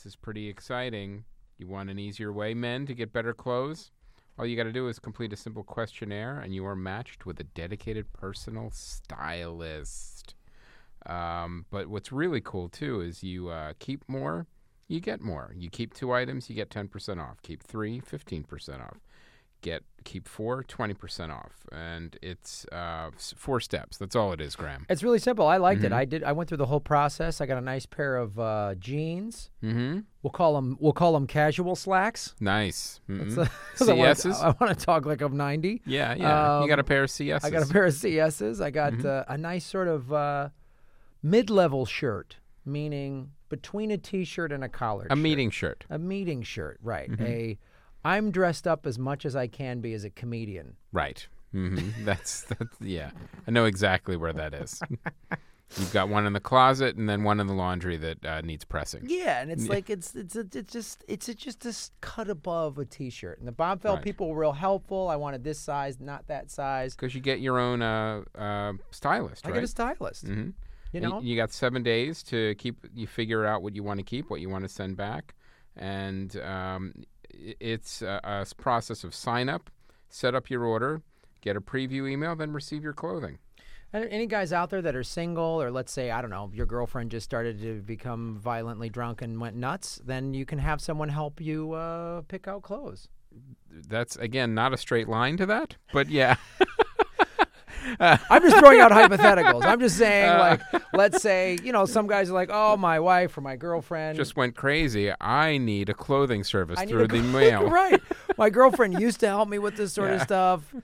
This is pretty exciting. You want an easier way, men, to get better clothes? All you got to do is complete a simple questionnaire, and you are matched with a dedicated personal stylist. Um, but what's really cool too is you uh, keep more, you get more. You keep two items, you get 10% off. Keep three, 15% off. Get keep four, 20% off. And it's uh, four steps. That's all it is, Graham. It's really simple. I liked Mm-hmm. it. I did. I went through the whole process. I got a nice pair of uh, jeans. Mm-hmm. We'll call them. We'll call them casual slacks. Nice. Mhm. I wanna- CSs? I want to talk like I'm 90. Yeah, yeah. you got a Um, pair of CSs. I got a pair of CSs. I got Mm-hmm. uh, a nice sort of uh, mid-level shirt, meaning between a t-shirt and a collared. A shirt. meeting shirt. A meeting shirt, right? Mm-hmm. A I'm dressed up as much as I can be as a comedian. Right. Mm-hmm. that's that's yeah. I know exactly where that is. You've got one in the closet and then one in the laundry that uh, needs pressing. Yeah, and it's like it's it's a, it's just it's a, just a cut above a t-shirt. And the Bombfell Right. people were real helpful. I wanted this size, not that size. Because you get your own uh, uh, stylist, I right? get a stylist. Mhm. You And know, you got seven days to keep. You figure out what you want to keep, what you want to send back, and um, it's a process of sign up, set up your order, get a preview email, then receive your clothing. And any guys out there that are single, or let's say I don't know, your girlfriend just started to become violently drunk and went nuts, then you can have someone help you uh, pick out clothes. That's again not a straight line to that, but yeah. I'm just throwing out hypotheticals. I'm just saying, Uh. like, let's say, you know, some guys are like, oh, my wife or my girlfriend. just went crazy. I need a clothing service I need through a the mail. right. My girlfriend used to help me with this sort of Yeah. stuff.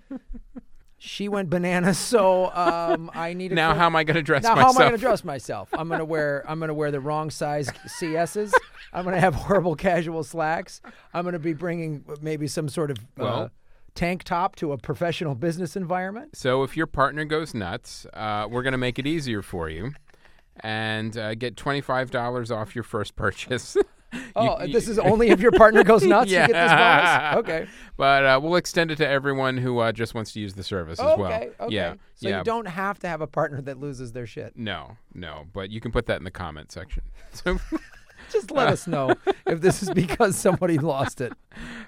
She went bananas, so um, I need a Now, how am I going to dress now myself? how am I going to dress myself? I'm going to wear I'm going to wear the wrong size CSs. I'm going to have horrible casual slacks. I'm going to be bringing maybe some sort of uh, Well- tank top to a professional business environment. So, if your partner goes nuts, uh, we're going to make it easier for you and uh, get $25 off your first purchase. Oh, you- this is only if your partner goes nuts. You get this bonus. Okay. but uh, we'll extend it to everyone who uh, just wants to use the service as well. okay. Okay. Yeah. So yeah. you don't have to have a partner that loses their shit. No, no, but you can put that in the comment section. So, Just let us know if this is because somebody lost it.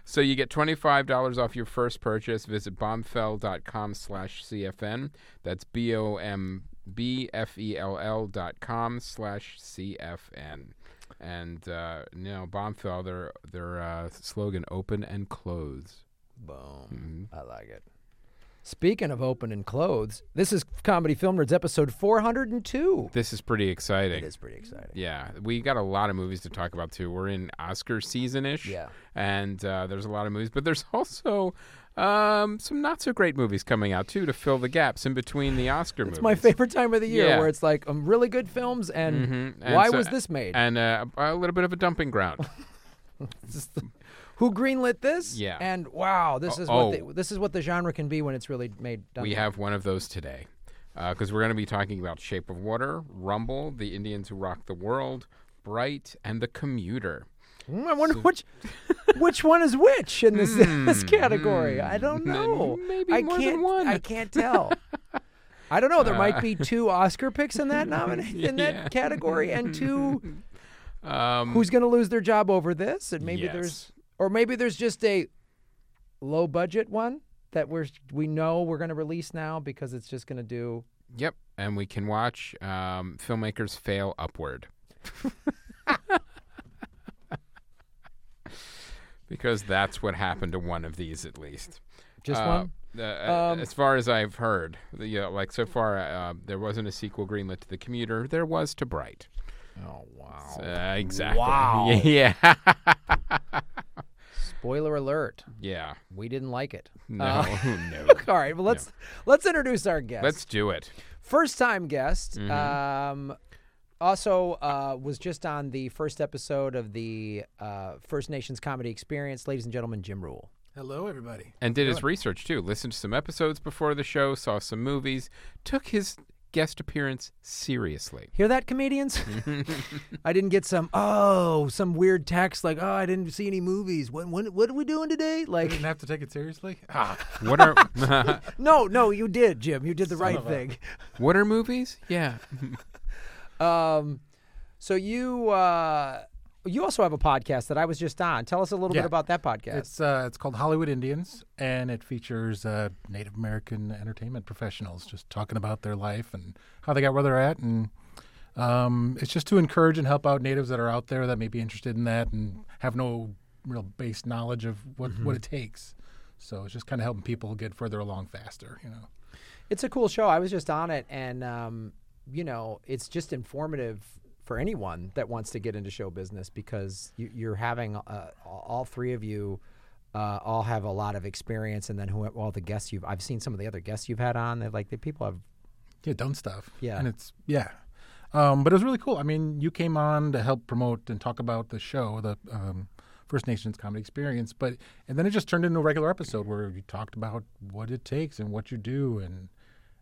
so you get $25 off your first purchase. Visit bombfell.com slash CFN. That's B O M B F E L L dot com slash CFN. And, uh, you know, Bombfell, their, their uh, slogan, open and close. Boom. I like it. Speaking of open and clothes, this is Comedy Film Nerds episode 402. This is pretty exciting. It is pretty exciting. Yeah, we got a lot of movies to talk about too. We're in Oscar season ish. Yeah. And uh, there's a lot of movies, but there's also um, some not so great movies coming out too to fill the gaps in between the Oscar movies. It's my favorite time of the year Yeah. where it's like um, really good films and Mhm. And why so- was this made? And uh, a little bit of a dumping ground. Who greenlit this? Yeah. And wow, this is Oh. what the, this is what the genre can be when it's really made done. we have one of those today because we're going to be talking about Shape of Water, Rumble, The Indians Who Rock the World, Bright, and The Commuter. Mm, I wonder which which one is which in this this category. I don't Hmm, know. maybe I more than can't, one. I can't tell. I don't know. There might be two Oscar picks in that nomination in that category, and two Um, who's going to lose their job over this, and maybe Yes. there's or maybe there's just a low budget one that we're we know we're going to release now because it's just going to do. Yep, and we can watch um, filmmakers fail upward. because that's what happened to one of these, at least. Just Uh, one. uh, Um, as far as I've heard, the- you know, like so far, uh, there wasn't a sequel greenlit to The Commuter. There was to Bright. Oh wow! Uh, exactly. Wow. Yeah. Spoiler alert: yeah. we didn't like it. No. Uh, no. All right, well let's let's introduce our guest. Let's do it. First time guest. Mm-hmm. Um, also uh, was just on the first episode of the uh, First Nations Comedy Experience. Ladies and gentlemen, Jim Ruel. Hello, everybody. And did his research too. Listened to some episodes before the show, saw some movies, took his guest appearance seriously. Hear that, comedians? I didn't get some oh some weird text like oh I didn't see any movies. What what, what are we doing today? I Like didn't have to take it seriously. Ah, What are no no you did Jim you did the right of a- thing. what are movies? Yeah. Um, so you uh, you also have a podcast that I was just on. Tell us a little Yeah. bit about that podcast. It's uh, it's called Hollywood Indians, and it features uh, Native American entertainment professionals just talking about their life and how they got where they're at, and um, it's just to encourage and help out natives that are out there that may be interested in that and have no real base knowledge of what what it takes. So it's just kind of helping people get further along faster, you know. It's a cool show. I was just on it, and um, you know, it's just informative for anyone that wants to get into show business because you, you're having uh, all three of you uh, all have a lot of experience, and then who all the guests you've I've seen some of the other guests you've had on. They're like the people have yeah, done stuff. Yeah. and it's yeah, um, but it was really cool. I mean, you came on to help promote and talk about the show, the um, First Nations Comedy Experience, but and then it just turned into a regular episode where you talked about what it takes and what you do, and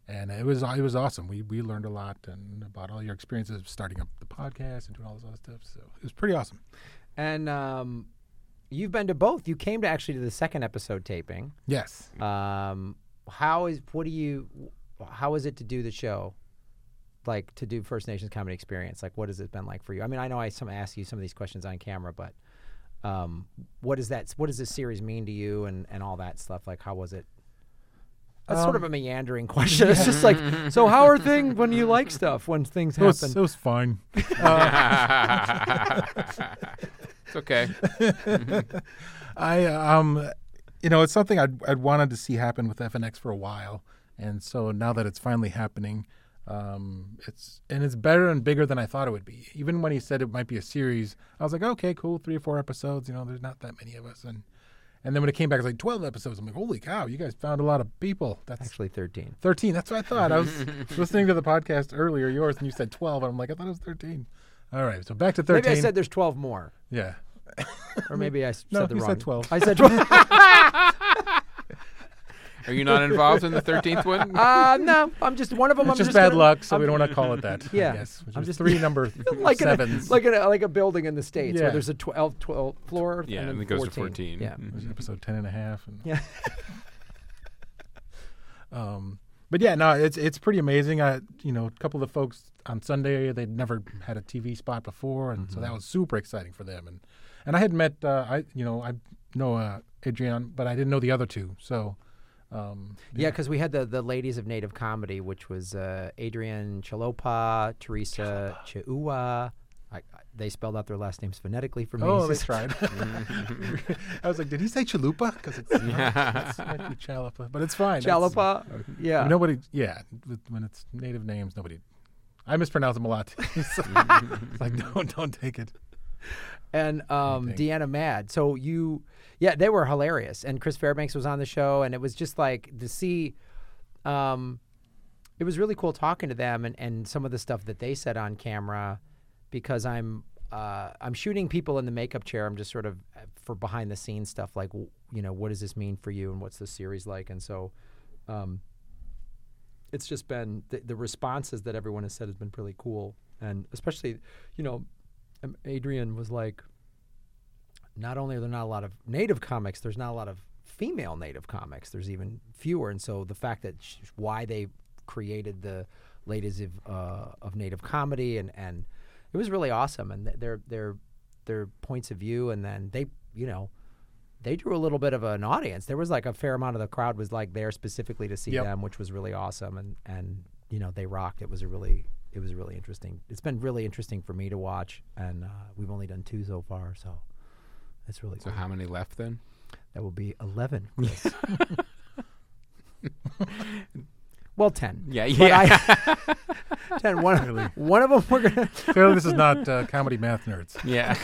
and it was it was awesome. We we learned a lot and about all your experiences of starting up the podcast and doing all this other stuff. So it was pretty awesome. and um, you've been to both. You came to actually to the second episode taping. Yes. Um, how is what do you? How is it to do the show? Like to do First Nations Comedy Experience? Like, what has it been like for you? I mean, I know I some ask you some of these questions on camera, but um, what does that? What does this series mean to you, and and all that stuff? Like, how was it? That's sort of a meandering question. It's just like, so how are things when you like stuff when things It was, happen? it was fine. it's okay. I um, you know, it's something I'd I'd wanted to see happen with FNX for a while, and so now that it's finally happening, um, it's and it's better and bigger than I thought it would be. Even when he said it might be a series, I was like, okay, cool, three or four episodes. You know, there's not that many of us, and and then when it came back, it's like twelve episodes. I'm like, holy cow, you guys found a lot of people. That's Actually, thirteen. 13. That's what I thought. I was listening to the podcast earlier, yours, and you said 12. And I'm like, I thought it was 13. All right. So back to 13. Maybe I said there's twelve more, yeah. or maybe I s- No, said the you wrong. said 12. I said twelve. Are you not involved in the thirteenth one? uh, no, I'm just one of them. It's I'm just just bad gonna- luck, so I'm- we don't want to call it that. Yeah. I guess. Which I'm just- three number like in a, sevens. like a, like a building in the states Yeah. where there's a 12, 12 floor. Yeah, and, and then it goes to 14. 14. Yeah. Mm. It was episode 10 and a half. And, Yeah. um, but yeah, no, it's it's pretty amazing. I, you know, a couple of the folks on Sunday they'd never had a TV spot before, and Mm-hmm. so that was super exciting for them. And and I had met, uh, I you know, I know uh, Adrian, but I didn't know the other two. So um, Yeah, because we had the the ladies of Native Comedy, which was uh, Adrian Chalepah, Teresa I, they spelled out their last names phonetically for me. Oh, just- tried. I was like, did he say chalupa? Because it's, it's it might be chalupa, but it's fine. That's- Chalepah. Yeah. Nobody, yeah, when it's native names, nobody. I mispronounce them a lot. So like, don't don't take it. and um. Deanna Mad. So you, yeah, they were hilarious. And Chris Fairbanks was on the show, and it was just like to see. Um, it was really cool talking to them and, and some of the stuff that they said on camera, because I'm uh, I'm shooting people in the makeup chair. I'm just sort of uh, for behind the scenes stuff, like you know, what does this mean for you, and what's the series like, and so. Um, it's just been the, the responses that everyone has said has been really cool, and especially, you know, um, Adrian was like, not only are there not a lot of native comics, there's not a lot of female native comics. There's even fewer, and so the fact that sh- why they created the ladies of uh, of native comedy, and and it was really awesome, and th- their their their points of view, and then they, you know. They drew a little bit of an audience. There was like a fair amount of the crowd was like there specifically to see Yep. them, which was really awesome. And and you know they rocked. It was a really it was really interesting. It's been really interesting for me to watch, and uh, we've only done two so far, so it's really good. So cool. how many left then? That will be eleven. Chris. well, ten. Yeah, yeah, I, ten. One, one of them we're gonna. Clearly, this is not uh, comedy math nerds. yeah.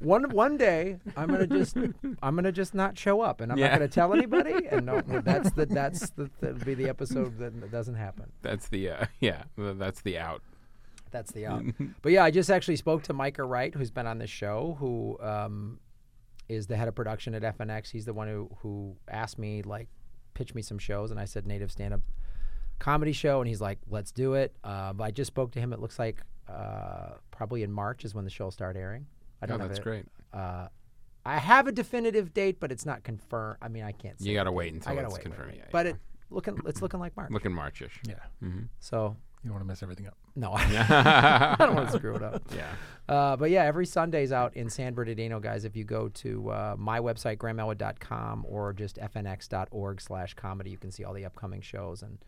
One one day I'm gonna just I'm gonna just not show up, and I'm Yeah. not gonna tell anybody. And no, that's the that's the that'll be the episode that doesn't happen. That's the uh, yeah. That's the out. That's the out. but yeah, I just actually spoke to Micah Wright, who's been on the show, who um, is the head of production at FNX. He's the one who who asked me like pitch me some shows, and I said native stand up comedy show, and he's like, let's do it. Uh, but I just spoke to him. It looks like uh, probably in March is when the show will start airing. I Oh, don't have that's it. great. Uh, I have a definitive date, but it's not confirmed. I mean, I can't. Say You got to wait until I gotta it's wait, confirmed. wait, Yeah, But yeah. it looking it's looking like March. looking Marchish. Yeah. hmm So You don't want to mess everything up. No, I don't want to screw it up. Yeah. Uh, but yeah, every Sunday's out in San Bernardino, guys. If you go to uh, my website, grahamelwood.com, or just fnx.org slash comedy, you can see all the upcoming shows and,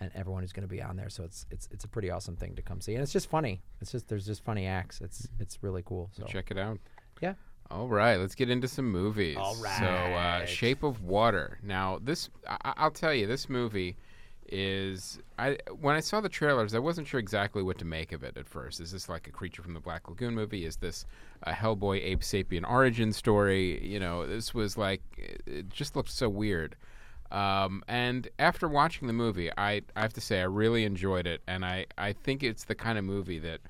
and everyone who's going to be on there. So it's it's it's a pretty awesome thing to come see, and it's just funny. It's just there's just funny acts. It's it's really cool. So Check it out. yeah, All right, let's get into some movies. All So, uh. Shape of Water. Now, this I- I'll tell you, this movie is I when I saw the trailers, I wasn't sure exactly what to make of it at first. Is this like a Creature from the Black Lagoon movie? Is this a Hellboy Abe Sapien origin story? You know, this was like it- just looked so weird. Um, and after watching the movie, I, I have to say I really enjoyed it, and I, I think it's the kind of movie that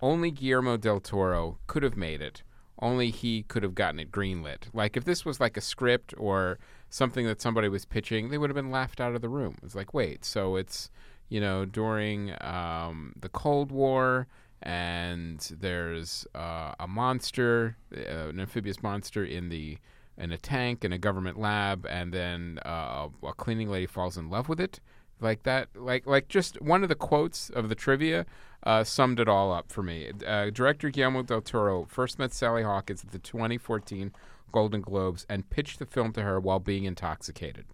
only Guillermo del Toro could have made it. Only he could have gotten it greenlit. Like if this was like a script or something that somebody was pitching, they would have been laughed out of the room. It's like, wait, so it's you know during um, the Cold War, and there's uh, a monster, uh, an amphibious monster in the in a tank in a government lab, and then uh, a cleaning lady falls in love with it. Like that, like like just one of the quotes of the trivia uh, summed it all up for me. Uh, director Guillermo del Toro first met Sally Hawkins at the 2014 Golden Globes and pitched the film to her while being intoxicated.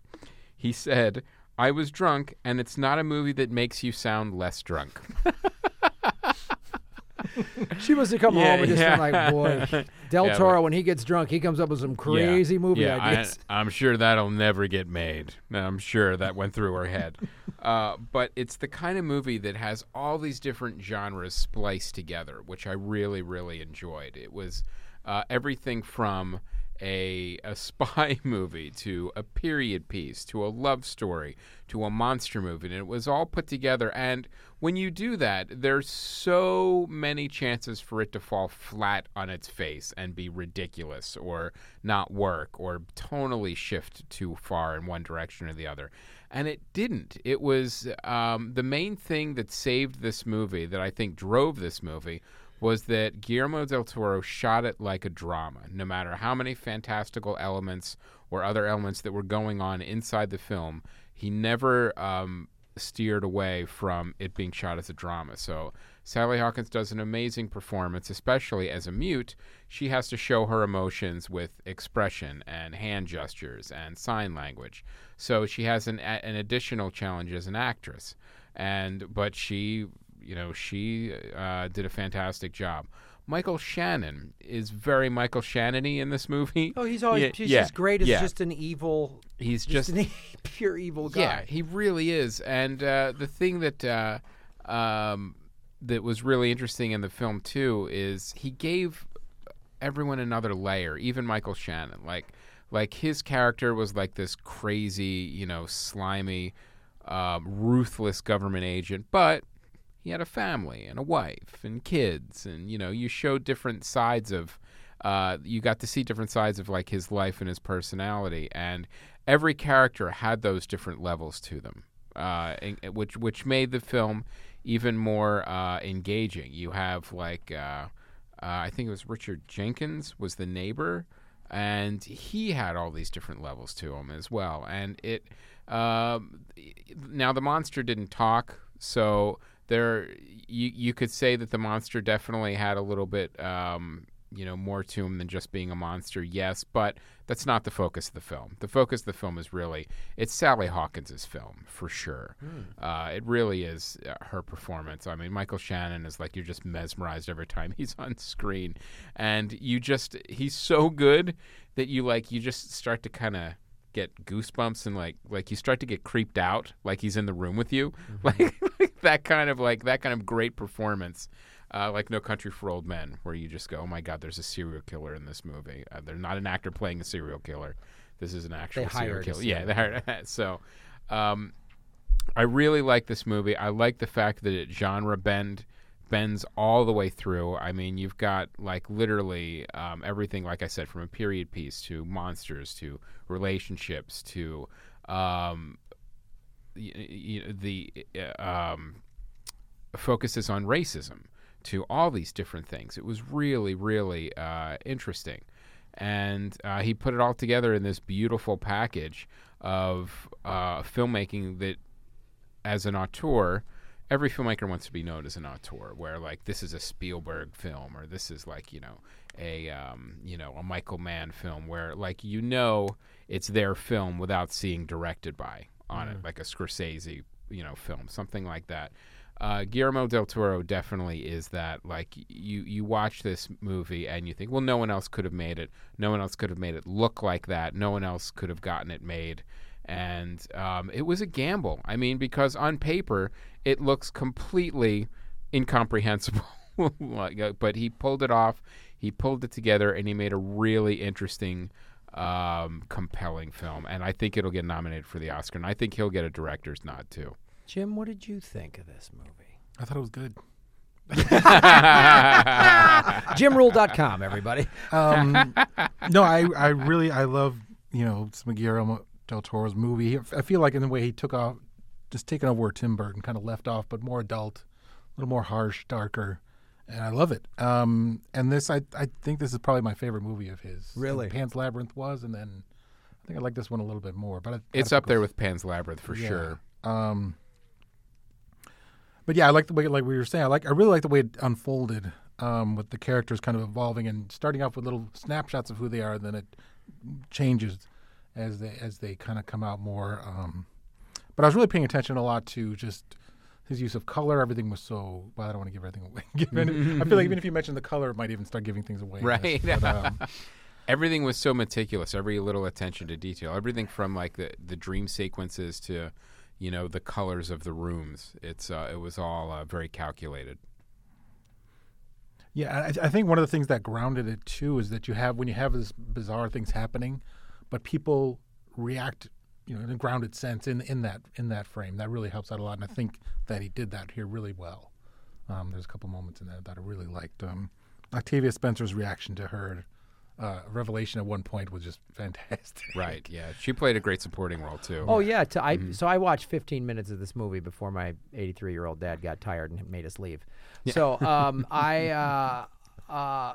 He said, "I was drunk, and it's not a movie that makes you sound less drunk." she must have come home and just Yeah, been like, boy, Del Yeah, Toro when he gets drunk, he comes up with some crazy movie yeah, ideas. I, am sure that'll never get made. I'm sure that went through her head. Uh, but it's the kind of movie that has all these different genres spliced together, which I really, really enjoyed. It was uh, everything from a, a spy movie to a period piece to a love story to a monster movie. And it was all put together. And when you do that, there's so many chances for it to fall flat on its face and be ridiculous or not work or tonally shift too far in one direction or the other. And it didn't. It was um, the main thing that saved this movie, that I think drove this movie, was that Guillermo del Toro shot it like a drama. No matter how many fantastical elements or other elements that were going on inside the film, he never um, steered away from it being shot as a drama. So Sally Hawkins does an amazing performance, especially as a mute. She has to show her emotions with expression and hand gestures and sign language. So she has an, an additional challenge as an actress. And but she you know, she uh, did a fantastic job. Michael Shannon is very Michael Shannon-y in this movie. Oh, he's always Yeah, he's yeah, just great as yeah. just an evil, He's just, just an pure evil guy. yeah, he really is. And uh, the thing that uh, um, that was really interesting in the film too is he gave everyone another layer, even Michael Shannon. Like, like his character was like this crazy, you know, slimy, um, ruthless government agent, but he had a family and a wife and kids, and you know, you showed different sides of. Uh, you got to see different sides of like his life and his personality, and every character had those different levels to them, uh, and, which which made the film even more uh, engaging. You have like uh, uh, I think it was Richard Jenkins was the neighbor, and he had all these different levels to him as well. And it um, now the monster didn't talk, so there you you could say that the monster definitely had a little bit. Um, you know more to him than just being a monster yes but that's not the focus of the film. The focus of the film is really it's sally hawkins's film for sure. Uh, it really is uh, her performance. I mean michael shannon is like you're just mesmerized every time he's on screen. And you just he's so good that you like you just start to kind of get goosebumps and like like you start to get creeped out like he's in the room with you. Like, like that kind of like that kind of great performance uh, like No Country for Old Men, where you just go, "Oh my God, there's a serial killer in this movie." Uh, they're not an actor playing a serial killer. This is an actual serial killer. Yeah, they hired. so, um, I really like this movie. I like the fact that it genre bend bends all the way through. I mean, you've got like literally um, everything, like I said, from a period piece to monsters to relationships to um, y- y- the uh, um, focuses on racism to all these different things. It was really, really uh, interesting. And uh, he put it all together in this beautiful package of uh, filmmaking that, as an auteur, every filmmaker wants to be known as an auteur, where like this is a Spielberg film or this is like you know a um, you know a Michael Mann film, where like you know it's their film without seeing directed by on it, like a Scorsese you know film, something like that. Uh, Guillermo del Toro definitely is that. Like you, you watch this movie and you think, well, no one else could have made it. No one else could have made it look like that. No one else could have gotten it made. And um, it was a gamble. I mean, because on paper it looks completely incomprehensible. Uh, but he pulled it off. He pulled it together, and he made a really interesting, um, compelling film. And I think it'll get nominated for the Oscar. And I think he'll get a director's nod too. Jim, what did you think of this movie? I thought it was good. JimRuel.com, everybody. Um, no, I, I really I love you know some of Guillermo del Toro's movie. I feel like in the way he took off, just taking over where Tim Burton kind of left off, but more adult, a little more harsh, darker, and I love it. Um, and this I I think this is probably my favorite movie of his. Really? Pan's Labyrinth was, and then I think I like this one a little bit more. But I, It's I up there with Pan's Labyrinth for Yeah. sure. Um, but yeah, I like the way, like we were saying, I like, I really like the way it unfolded, um, with the characters kind of evolving and starting off with little snapshots of who they are, and then it changes as they as they kind of come out more. Um, but I was really paying attention a lot to just his use of color. Everything was so. Well, I don't want to give everything away. Give any- I feel like even if you mention the color, it might even start giving things away. Right. But, um, Everything was so meticulous. Every little attention to detail. Everything from like the the dream sequences to, you know, the colors of the rooms. It's uh, it was all uh, very calculated. Yeah, I, I think one of the things that grounded it too is that you have when you have this bizarre things happening, but people react, you know, in a grounded sense in in that in that frame. That really helps out a lot, and I think that he did that here really well. Um, there's a couple moments in there that I really liked. Um, Octavia Spencer's reaction to her uh, revelation at one point was just fantastic. Right. Yeah. She played a great supporting role too. Oh yeah, to, I so I watched 15 minutes of this movie before my 83 year old dad got tired and made us leave. So um, I uh, uh,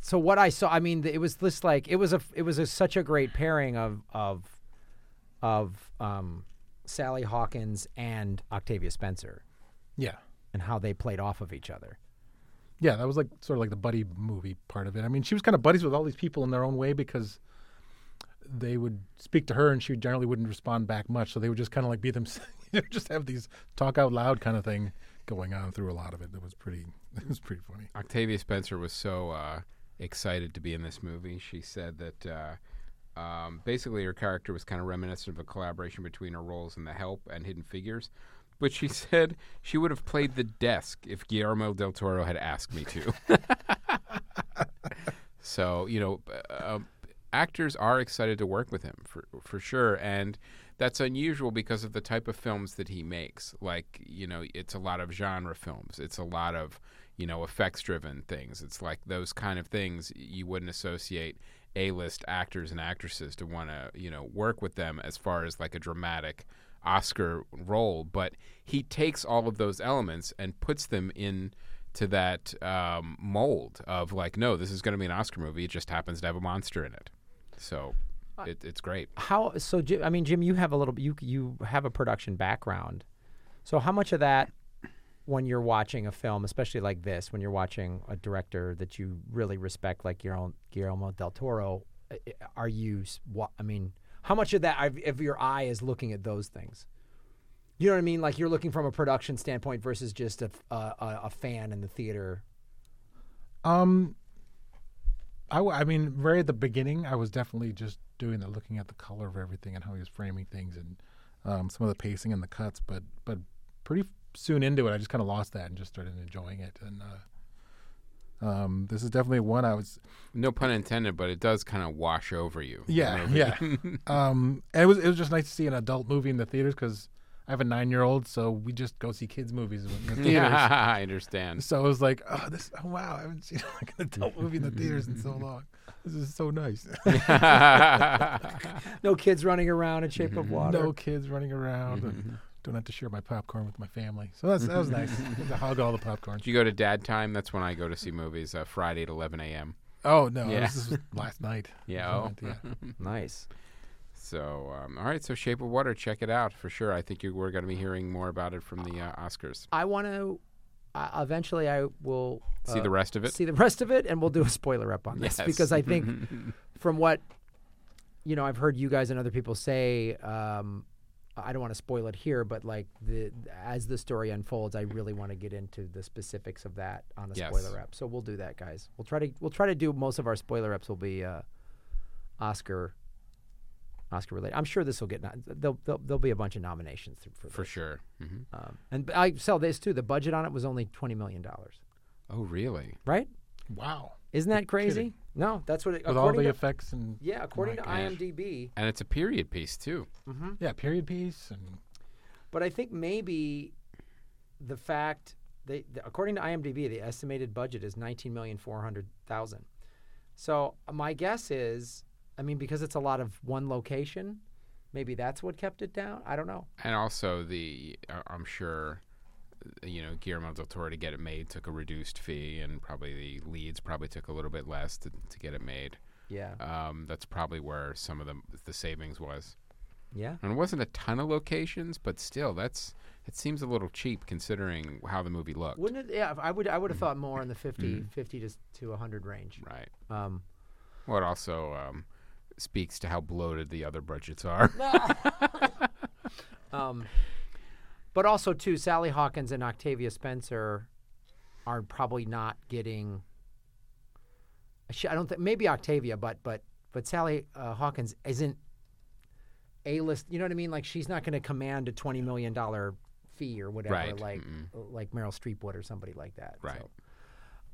so what I saw, I mean, it was this like it was a it was a, such a great pairing of of of um, Sally Hawkins and Octavia Spencer Yeah, and how they played off of each other. yeah, that was like sort of like the buddy movie part of it. I mean, she was kind of buddies with all these people in their own way because they would speak to her and she generally wouldn't respond back much. So they would just kind of like be them, you know, just have these talk out loud kind of thing going on through a lot of it. That was pretty, it was pretty funny. Octavia Spencer was so uh, excited to be in this movie. She said that uh, um, basically her character was kind of reminiscent of a collaboration between her roles in The Help and Hidden Figures. But she said she would have played the desk if Guillermo del Toro had asked me to. so you know, uh, um, actors are excited to work with him for for sure, and that's unusual because of the type of films that he makes. Like you know, it's a lot of genre films. It's a lot of you know effects driven things. It's like those kind of things you wouldn't associate A-list actors and actresses to want to you know work with them as far as like a dramatic Oscar role, but he takes all of those elements and puts them in to that um, mold of like, no, this is going to be an Oscar movie. It just happens to have a monster in it, so it, it's great. How so? Jim, I mean, Jim, you have a little. You you have a production background. So how much of that, when you're watching a film, especially like this, when you're watching a director that you really respect, like your own Guillermo del Toro, uh, are you? I mean, how much of that of, your eye is looking at those things? You know what I mean? Like you're looking from a production standpoint versus just a a, a, a fan in the theater. Um, I, w- I mean, very at the beginning, I was definitely just doing the looking at the color of everything and how he was framing things and um, some of the pacing and the cuts. But but pretty soon into it, I just kind of lost that and just started enjoying it. And uh, um, this is definitely one I was No pun intended, but it does kind of wash over you. Yeah, yeah. um, and it was it was just nice to see an adult movie in the theaters because I have a nine year old, so we just go see kids movies in the theaters. yeah, I understand. So I was like, oh, this, oh wow, I haven't seen like an adult movie in the theaters in so long. This is so nice. No kids running around in Shape of Water. no kids running around. And don't have to share my popcorn with my family. So that's, that was nice. to hog all the popcorn. Did you go to Dad Time? That's when I go to see movies. Uh, Friday at 11 a.m. Oh no, Yeah. this is last night. Yeah, oh. yeah. Nice. So, um, all right. So, Shape of Water, check it out for sure. I think you, we're going to be hearing more about it from the uh, Oscars. I want to. Uh, eventually, I will See uh, the rest of it. see the rest of it, and we'll do a spoiler up on this Yes. because I think from what you know, I've heard you guys and other people say. Um, I don't want to spoil it here, but like the as the story unfolds, I really want to get into the specifics of that on a Yes. spoiler rep. So we'll do that, guys. We'll try to we'll try to do most of our spoiler reps will be uh, Oscar Oscar related. I'm sure this will get there'll, there'll there'll be a bunch of nominations for, for this. sure. hmm Um, and I sell this too. The budget on it was only twenty million dollars, Oh, really? right? Wow. Isn't that crazy? kidding. No, that's what it. With all the to, effects and yeah, according to gosh. IMDb. And it's a period piece too. hmm yeah, period piece and But I think maybe the fact they, the, according to IMDb, the estimated budget is nineteen million four hundred thousand. So uh, my guess is, I mean, because it's a lot of one location, maybe that's what kept it down. I don't know. And also the, uh, I'm sure, you know, Guillermo del Toro to get it made took a reduced fee, and probably the leads probably took a little bit less to, to get it made. Yeah, Um, that's probably where some of the the savings was. yeah. And it wasn't a ton of locations, but still, that's it seems a little cheap considering how the movie looked. Wouldn't it? Yeah, I would. I would have thought more in the 50, 50 to to hundred range. right. Um, Well, it also um, speaks to how bloated the other budgets are. Um, but also too, Sally Hawkins and Octavia Spencer are probably not getting. I don't think maybe Octavia, but but but Sally uh, Hawkins isn't a list. You know what I mean? Like she's not going to command a twenty million dollar fee or whatever, Right, like mm-mm. like Meryl Streep would or somebody like that. Right. So.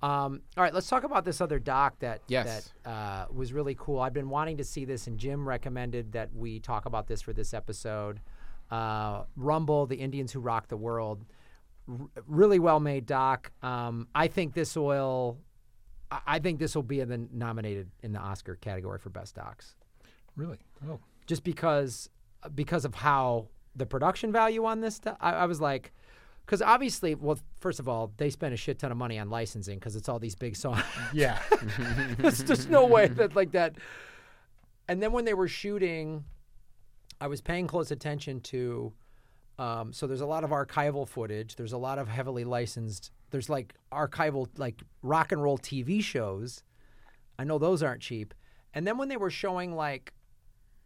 Um, all right, let's talk about this other doc that Yes. that uh, was really cool. I've been wanting to see this, and Jim recommended that we talk about this for this episode. Uh, Rumble, the Indians who rock the world, R- really well made doc. Um, I think this will, I- I think this will be in the nominated in the Oscar category for best docs, really. Oh, just because because of how the production value on this. Stuff, I, I was like. Because obviously, well, first of all, they spent a shit ton of money on licensing because it's all these big songs. yeah. There's just no way that like that. And then when they were shooting, I was paying close attention to. Um, so there's a lot of archival footage. There's a lot of heavily licensed. There's like archival like rock and roll TV shows. I know those aren't cheap. And then when they were showing like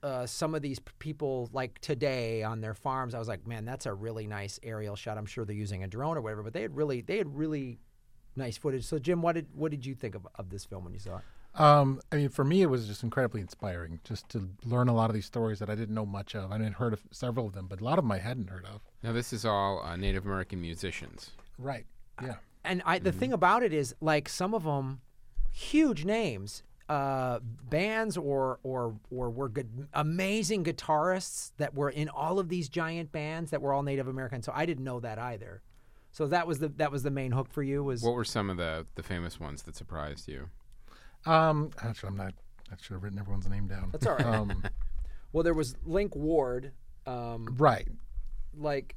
uh, some of these people like today on their farms, I was like, man, that's a really nice aerial shot. I'm sure they're using a drone or whatever, but they had really they had really nice footage. So Jim, what did what did you think of, of this film when you saw it? Um, I mean, for me, it was just incredibly inspiring just to learn a lot of these stories that I didn't know much of. I mean, heard of several of them, but a lot of them I hadn't heard of. Now, this is all uh, Native American musicians. Right. Yeah. And I, the thing about it is, like some of them, huge names, uh, bands or or or were good, amazing guitarists that were in all of these giant bands that were all Native American. So I didn't know that either. So that was the that was the main hook for you was What were some of the, the famous ones that surprised you? Um, actually, I'm not. I should have written everyone's name down. That's all right. Um, well there was Link Ward, um, right. like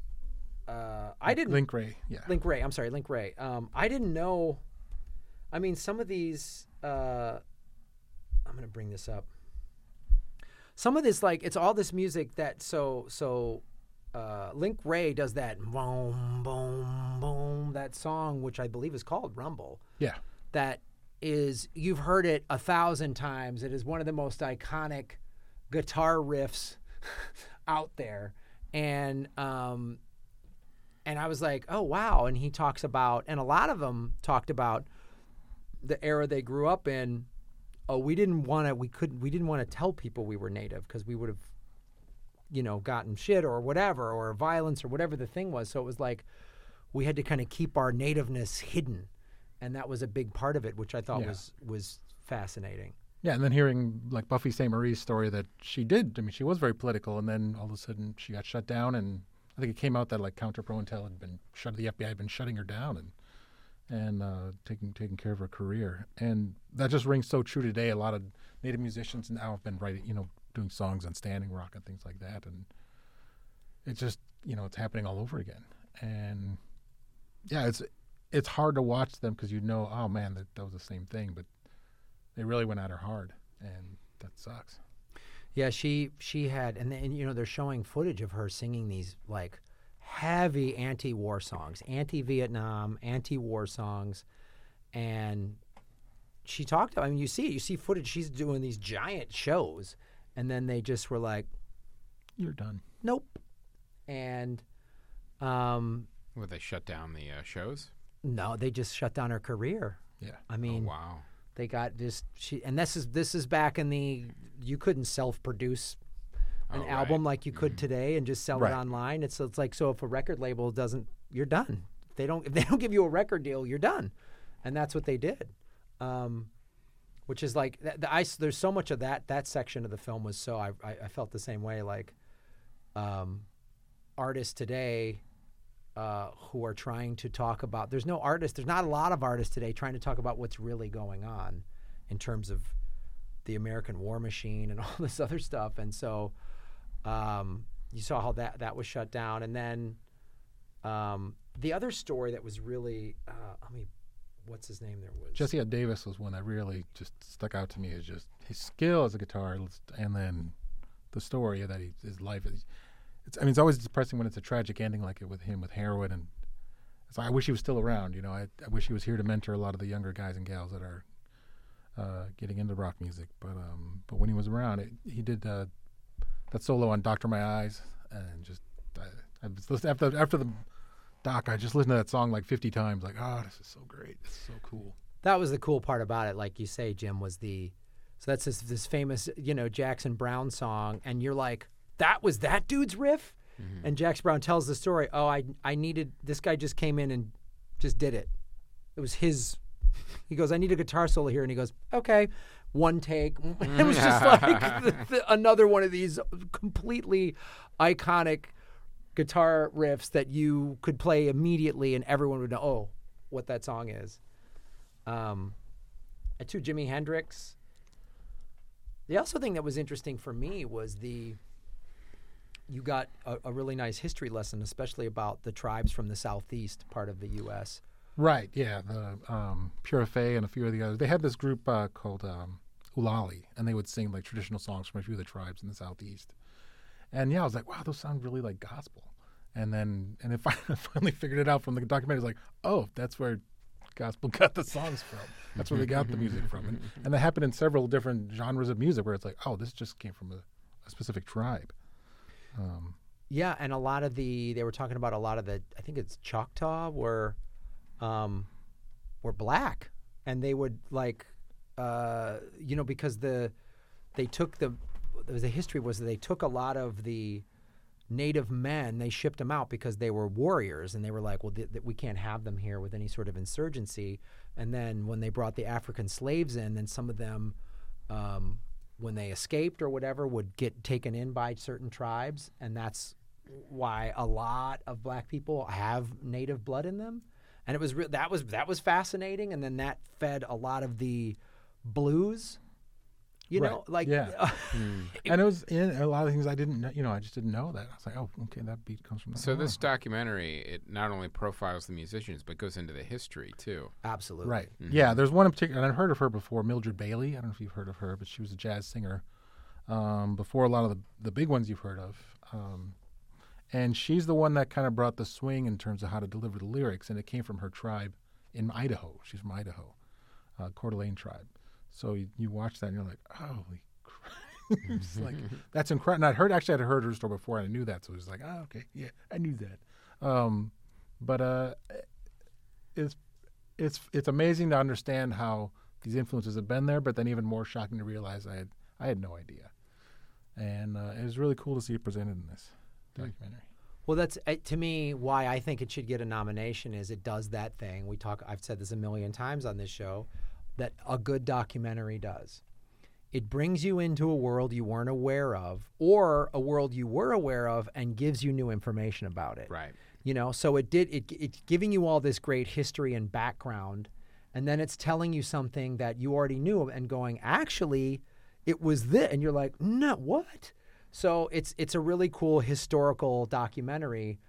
uh, I didn't Link Wray. Yeah. Link Wray. I'm sorry, Link Wray. Um, I didn't know. I mean, some of these. Uh, I'm going to bring this up. Some of this, like, it's all this music that so so. Uh, Link Wray does that boom boom boom that song, which I believe is called Rumble. Yeah. That is you've heard it a thousand times. It is one of the most iconic guitar riffs out there, and um, and I was like, oh wow. And he talks about, and a lot of them talked about the era they grew up in. Oh, we didn't want to. We couldn't. We didn't want to tell people we were native because we would have, you know, gotten shit or whatever or violence or whatever the thing was. So it was like we had to kind of keep our nativeness hidden, and that was a big part of it, which I thought Yeah. was was fascinating. Yeah, and then hearing like Buffy Sainte-Marie's story that she did. I mean, she was very political, and then all of a sudden she got shut down, and I think it came out that like Counter Pro Intel had been shut. The FBI had been shutting her down and and uh, taking taking care of her career, and that just rings so true today. A lot of Native musicians now have been writing, you know, doing songs on Standing Rock and things like that, and it's just you know it's happening all over again, and yeah, it's it's hard to watch them because you know, oh man, that, that was the same thing, but they really went at her hard, and that sucks. Yeah, she she had, and then you know they're showing footage of her singing these like heavy anti-war songs, anti-Vietnam, anti-war songs, and she talked. I mean, you see it. You see footage. She's doing these giant shows, and then they just were like, You're done. "Nope," and um, Would they shut down the uh, shows? No, they just shut down her career. Yeah. I mean, oh, wow. they got just she, and this is this is back in the you couldn't self-produce an Oh, right. album like you could today and just sell Right. it online. It's it's like so if a record label doesn't, you're done. If they don't if they don't give you a record deal, you're done, and that's what they did. Um, which is like the. There's so much of that. That section of the film was so I I, I felt the same way. Like um, artists today. Uh, who are trying to talk about there's no artist there's not a lot of artists today trying to talk about what's really going on in terms of the American war machine and all this other stuff and so um, you saw how that that was shut down, and then um, the other story that was really, uh, I mean, what's his name? There was Jesse Davis was one that really just stuck out to me Is just his skill as a guitarist, and then the story that he, his life is. It's, I mean, it's always depressing when it's a tragic ending like it with him with heroin, and it's I wish he was still around. You know, I, I wish he was here to mentor a lot of the younger guys and gals that are uh, getting into rock music. But um, but when he was around, it, he did uh, that solo on "Doctor My Eyes," and just I, I listening, after after the doc, I just listened to that song like 50 times. Like, oh, this is so great. This is so cool. that was the cool part about it. Like you say, Jim was the so that's this this famous you know Jackson Browne song, and you're like, that was that dude's riff, and Jackson Browne tells the story. Oh, I I needed this guy just came in and just did it. It was his. He goes, I need a guitar solo here, and he goes, okay, one take. It was just like the, the, another one of these completely iconic guitar riffs that you could play immediately, and everyone would know, oh, what that song is. Um, to Jimi Hendrix. The also thing that was interesting for me was the you got a, a really nice history lesson, especially about the tribes from the southeast part of the U.S. Right. Yeah. The um, Pure Fay and a few of the others. They had this group uh, called um, Ulali, and they would sing like traditional songs from a few of the tribes in the southeast. And yeah, I was like, wow, those sound really like gospel. And then, and I finally figured it out from the documentary, I was like, oh, that's where gospel got the songs from. That's where they got the music from. And, and that happened in several different genres of music, where it's like, oh, this just came from a, a specific tribe. Um, Yeah, and a lot of the they were talking about a lot of the I think it's Choctaw were um were black. And they would like uh you know because the they took the the history was that they took a lot of the native men they shipped them out because they were warriors. And they were like well th- th- we can't have them here with any sort of insurgency. And then when they brought the african slaves in then some of them um, when they escaped or whatever would get taken in by certain tribes and that's why a lot of black people have native blood in them. And it was re- that was that was fascinating and then that fed a lot of the blues you Right. know like Yeah. and it was in a lot of things I didn't know. You know, I just didn't know that. I was like, oh, okay, that beat comes from that. So Oh. this documentary, it not only profiles the musicians, but goes into the history too. absolutely Right. Yeah, there's one in particular, and I've heard of her before, Mildred Bailey. I don't know if you've heard of her, but she was a jazz singer um, before a lot of the, the big ones you've heard of. Um, and she's the one that kind of brought the swing in terms of how to deliver the lyrics, and it came from her tribe in Idaho. She's from Idaho, uh, Coeur d'Alene tribe. So you, you watch that, and you're like, holy crap. it's like, that's incredible. And I'd heard, actually, I'd heard her story before, and I knew that. So it was like, oh, okay, yeah, I knew that. Um, but uh, it's it's it's amazing to understand how these influences have been there, but then even more shocking to realize I had I had no idea, and uh, it was really cool to see it presented in this documentary. Well, that's uh, to me why I think it should get a nomination. Is it does that thing we talk? I've said this a million times on this show that a good documentary does. It brings you into a world you weren't aware of, or a world you were aware of, and gives you new information about it. Right. You know, so it did. It it's giving you all this great history and background, and then it's telling you something that you already knew, and going, actually, it was this, and you're like, no, what? So it's it's a really cool historical documentary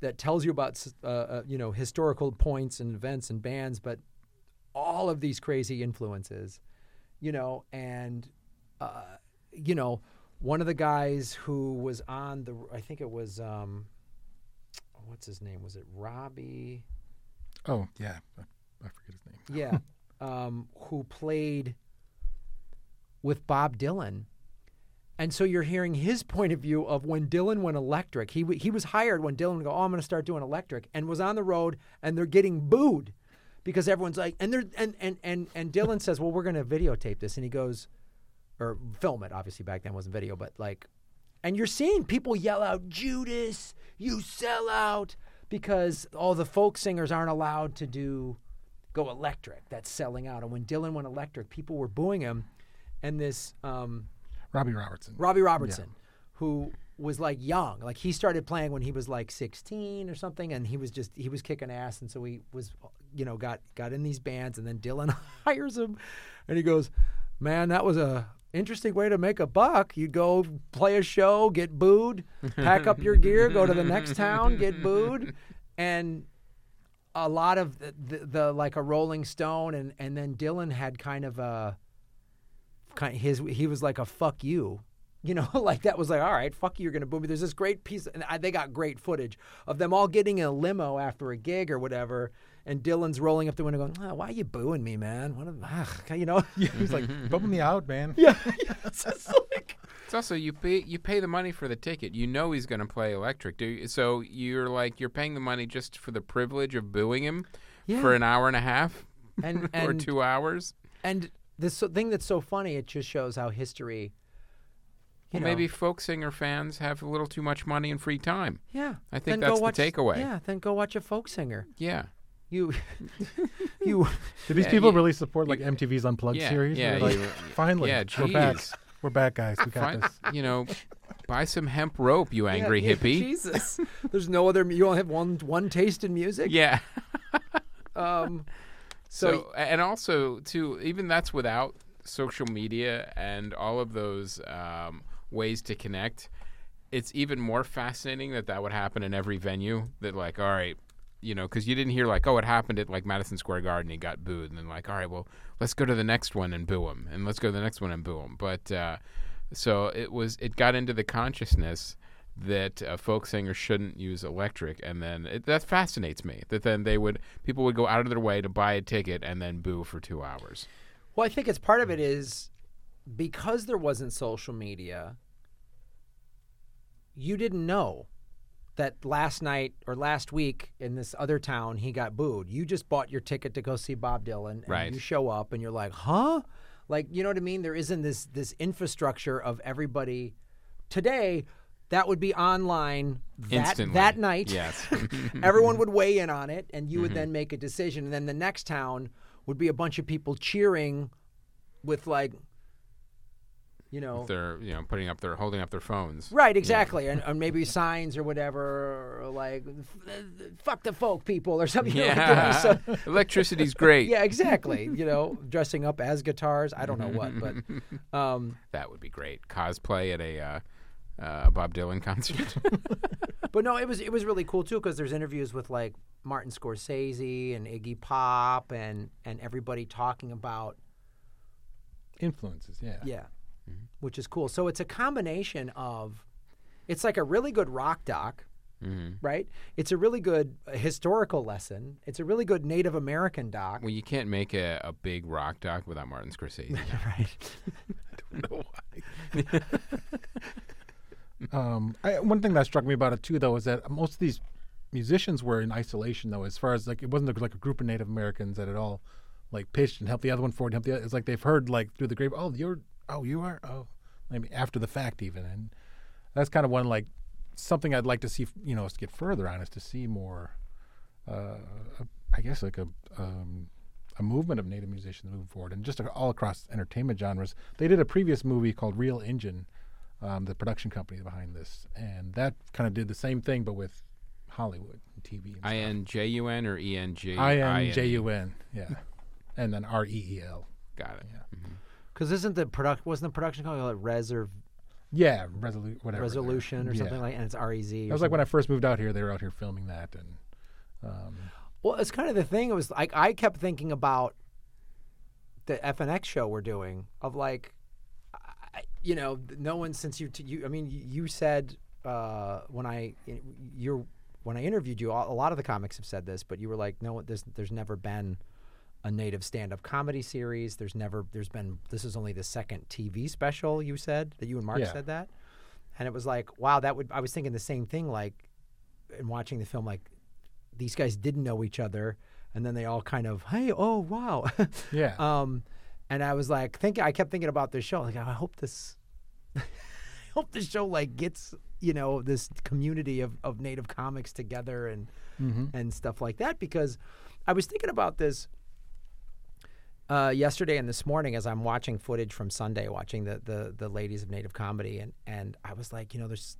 that tells you about uh, uh, you know historical points and events and bands, but all of these crazy influences, you know, and uh, you know one of the guys who was on the I think it was um what's his name? Was it Robbie? Oh yeah, I, I forget his name. Yeah. um, who played with Bob Dylan. And so you're hearing his point of view of when Dylan went electric. He w- he was hired when Dylan would go, "Oh, I'm going to start doing electric," and was on the road, and they're getting booed because everyone's like, and they're and and and and Dylan says, "Well, we're going to videotape this," and he goes, or film it. Obviously, back then wasn't video, but like, and you're seeing people yell out, "Judas, you sell out," because all the folk singers aren't allowed to do go electric. That's selling out. And when Dylan went electric, people were booing him, and this. Um, Robbie Robertson. Robbie Robertson, who was like young, like he started playing when he was like 16 or something, and he was just he was kicking ass, and so he was, you know, got got in these bands, and then Dylan hires him, and he goes, "Man, that was a interesting way to make a buck. You'd go play a show, get booed, pack up your gear, go to the next town, get booed, and." A lot of the, the, the like a Rolling Stone, and and then Dylan had kind of a kind of his he was like a fuck you you know like that was like all right fuck you you're gonna boo me there's this great piece and I, they got great footage of them all getting in a limo after a gig or whatever and dylan's rolling up the window going oh, why are you booing me man what am, ugh, ah, you know Yeah, he's like, bump me out, man. yeah, yeah it's just like It's also you pay you pay the money for the ticket. You know he's going to play electric. Do you, so you're like you're paying the money just for the privilege of booing him Yeah. for an hour and a half and or and two hours. and this so- thing that's so funny it just shows how history you Well, know, maybe folk singer fans have a little too much money and free time. yeah I think then that's go the watch, takeaway. yeah then go watch a folk singer Yeah. You you Did these Yeah, people you- really support like MTV's Unplugged Yeah, series? yeah, like, you- finally, yeah, we're back. We're back, guys. We got Find, this. you know, buy some hemp rope, you angry Yeah, yeah, hippie. Jesus, there's no other. You only have one one taste in music. Yeah. Um. So, So, and also too, even that's without social media and all of those um, ways to connect. It's even more fascinating that that would happen in every venue. That like, all right, you know, because you didn't hear like, oh, it happened at like Madison Square Garden, he got booed, and then like, all right, well, let's go to the next one and boo him, and let's go to the next one and boo him. But uh, so it was, it got into the consciousness that uh, folk singers shouldn't use electric, and then it, that fascinates me. That then they would people would go out of their way to buy a ticket and then boo for two hours. well, I think it's part of it is because there wasn't social media. You didn't know that last night or last week in this other town he got booed. You just bought your ticket to go see Bob Dylan, and Right. you show up and you're like, huh? Like you know what I mean? There isn't this this infrastructure of everybody. Today, that would be online that Instantly. that night. Yes. everyone would weigh in on it and you Mm-hmm. would then make a decision and then the next town would be a bunch of people cheering with like you know they're you know putting up their holding up their phones. right exactly and, and maybe signs or whatever or like fuck the folk people or something you know, like Yeah, electricity's great. yeah exactly you know dressing up as guitars i don't know what but um That would be great. Cosplay at a uh, uh, Bob Dylan concert. but no it was it was really cool too because there's interviews with like martin scorsese and iggy pop and and everybody talking about Influences, yeah. Yeah. Which is cool. So it's a combination of it's like a really good rock doc, hmm right? It's a really good uh, historical lesson. It's a really good Native American doc. Well, you can't make a, a big rock doc without Martin Scorsese. right. I don't know why. um, I, one thing that struck me about it too, though, is that most of these musicians were in isolation, though. As far as like, it wasn't like a group of Native Americans that had all like pitched and helped the other one forward, helped the other. It's like they've heard like through the grave, oh, you're, oh, you are, oh, maybe after the fact even, and that's kind of one like something I'd like to see, you know, us get further on is to see more. Uh, I guess like a. Um, a movement of native musicians moving forward, and just all across entertainment genres. They did a previous movie called Reel Injun, um, the production company behind this, and that kind of did the same thing, but with Hollywood and TV. I N J U N or E N G? I N J U N, yeah, and then R E E L. Got it. Yeah. Because isn't the product wasn't the production called like Reserv Yeah, resolu- whatever. Rezolution or Yeah. something like and it's R E Z. That was like when I first moved out here. They were out here filming that, and um, Well, it's kind of the thing. It was like I kept thinking about the FNX show we're doing of like, I, you know, no one since you, t- you I mean, you said uh, when I, you're, when I interviewed you, a a lot of the comics have said this, but you were like, no, there's, there's never been a native stand-up comedy series. There's never, there's been, this is only the second TV special you said that you and Mark Yeah. said that. And it was like, wow, that would, I was thinking the same thing, like, in watching the film, like, these guys didn't know each other. And then they all kind of, hey, oh, wow. Yeah. Um, and I was like, thinking, I kept thinking about this show. Like, I hope this, I hope this show like gets you know this community of, of native comics together and and stuff like that. Because I was thinking about this uh, yesterday and this morning as I'm watching footage from Sunday, watching the the the ladies of native comedy, and and I was like, you know, there's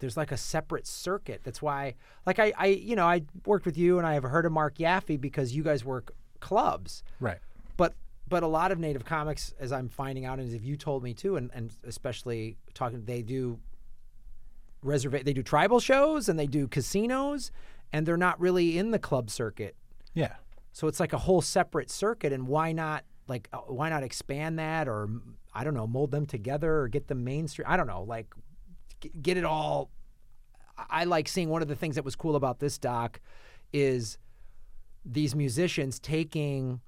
there's like a separate circuit. That's why, like, I, I, you know, I worked with you and I have heard of Mark Yaffe because you guys work clubs right. but but a lot of native comics as i'm finding out and as you told me too and, and especially talking they do reserve they do tribal shows and they do casinos and they're not really in the club circuit Yeah. So it's like a whole separate circuit and why not like uh, why not expand that or i don't know mold them together or get them mainstream i don't know like get it all. I- i like seeing one of the things that was cool about this doc is these musicians taking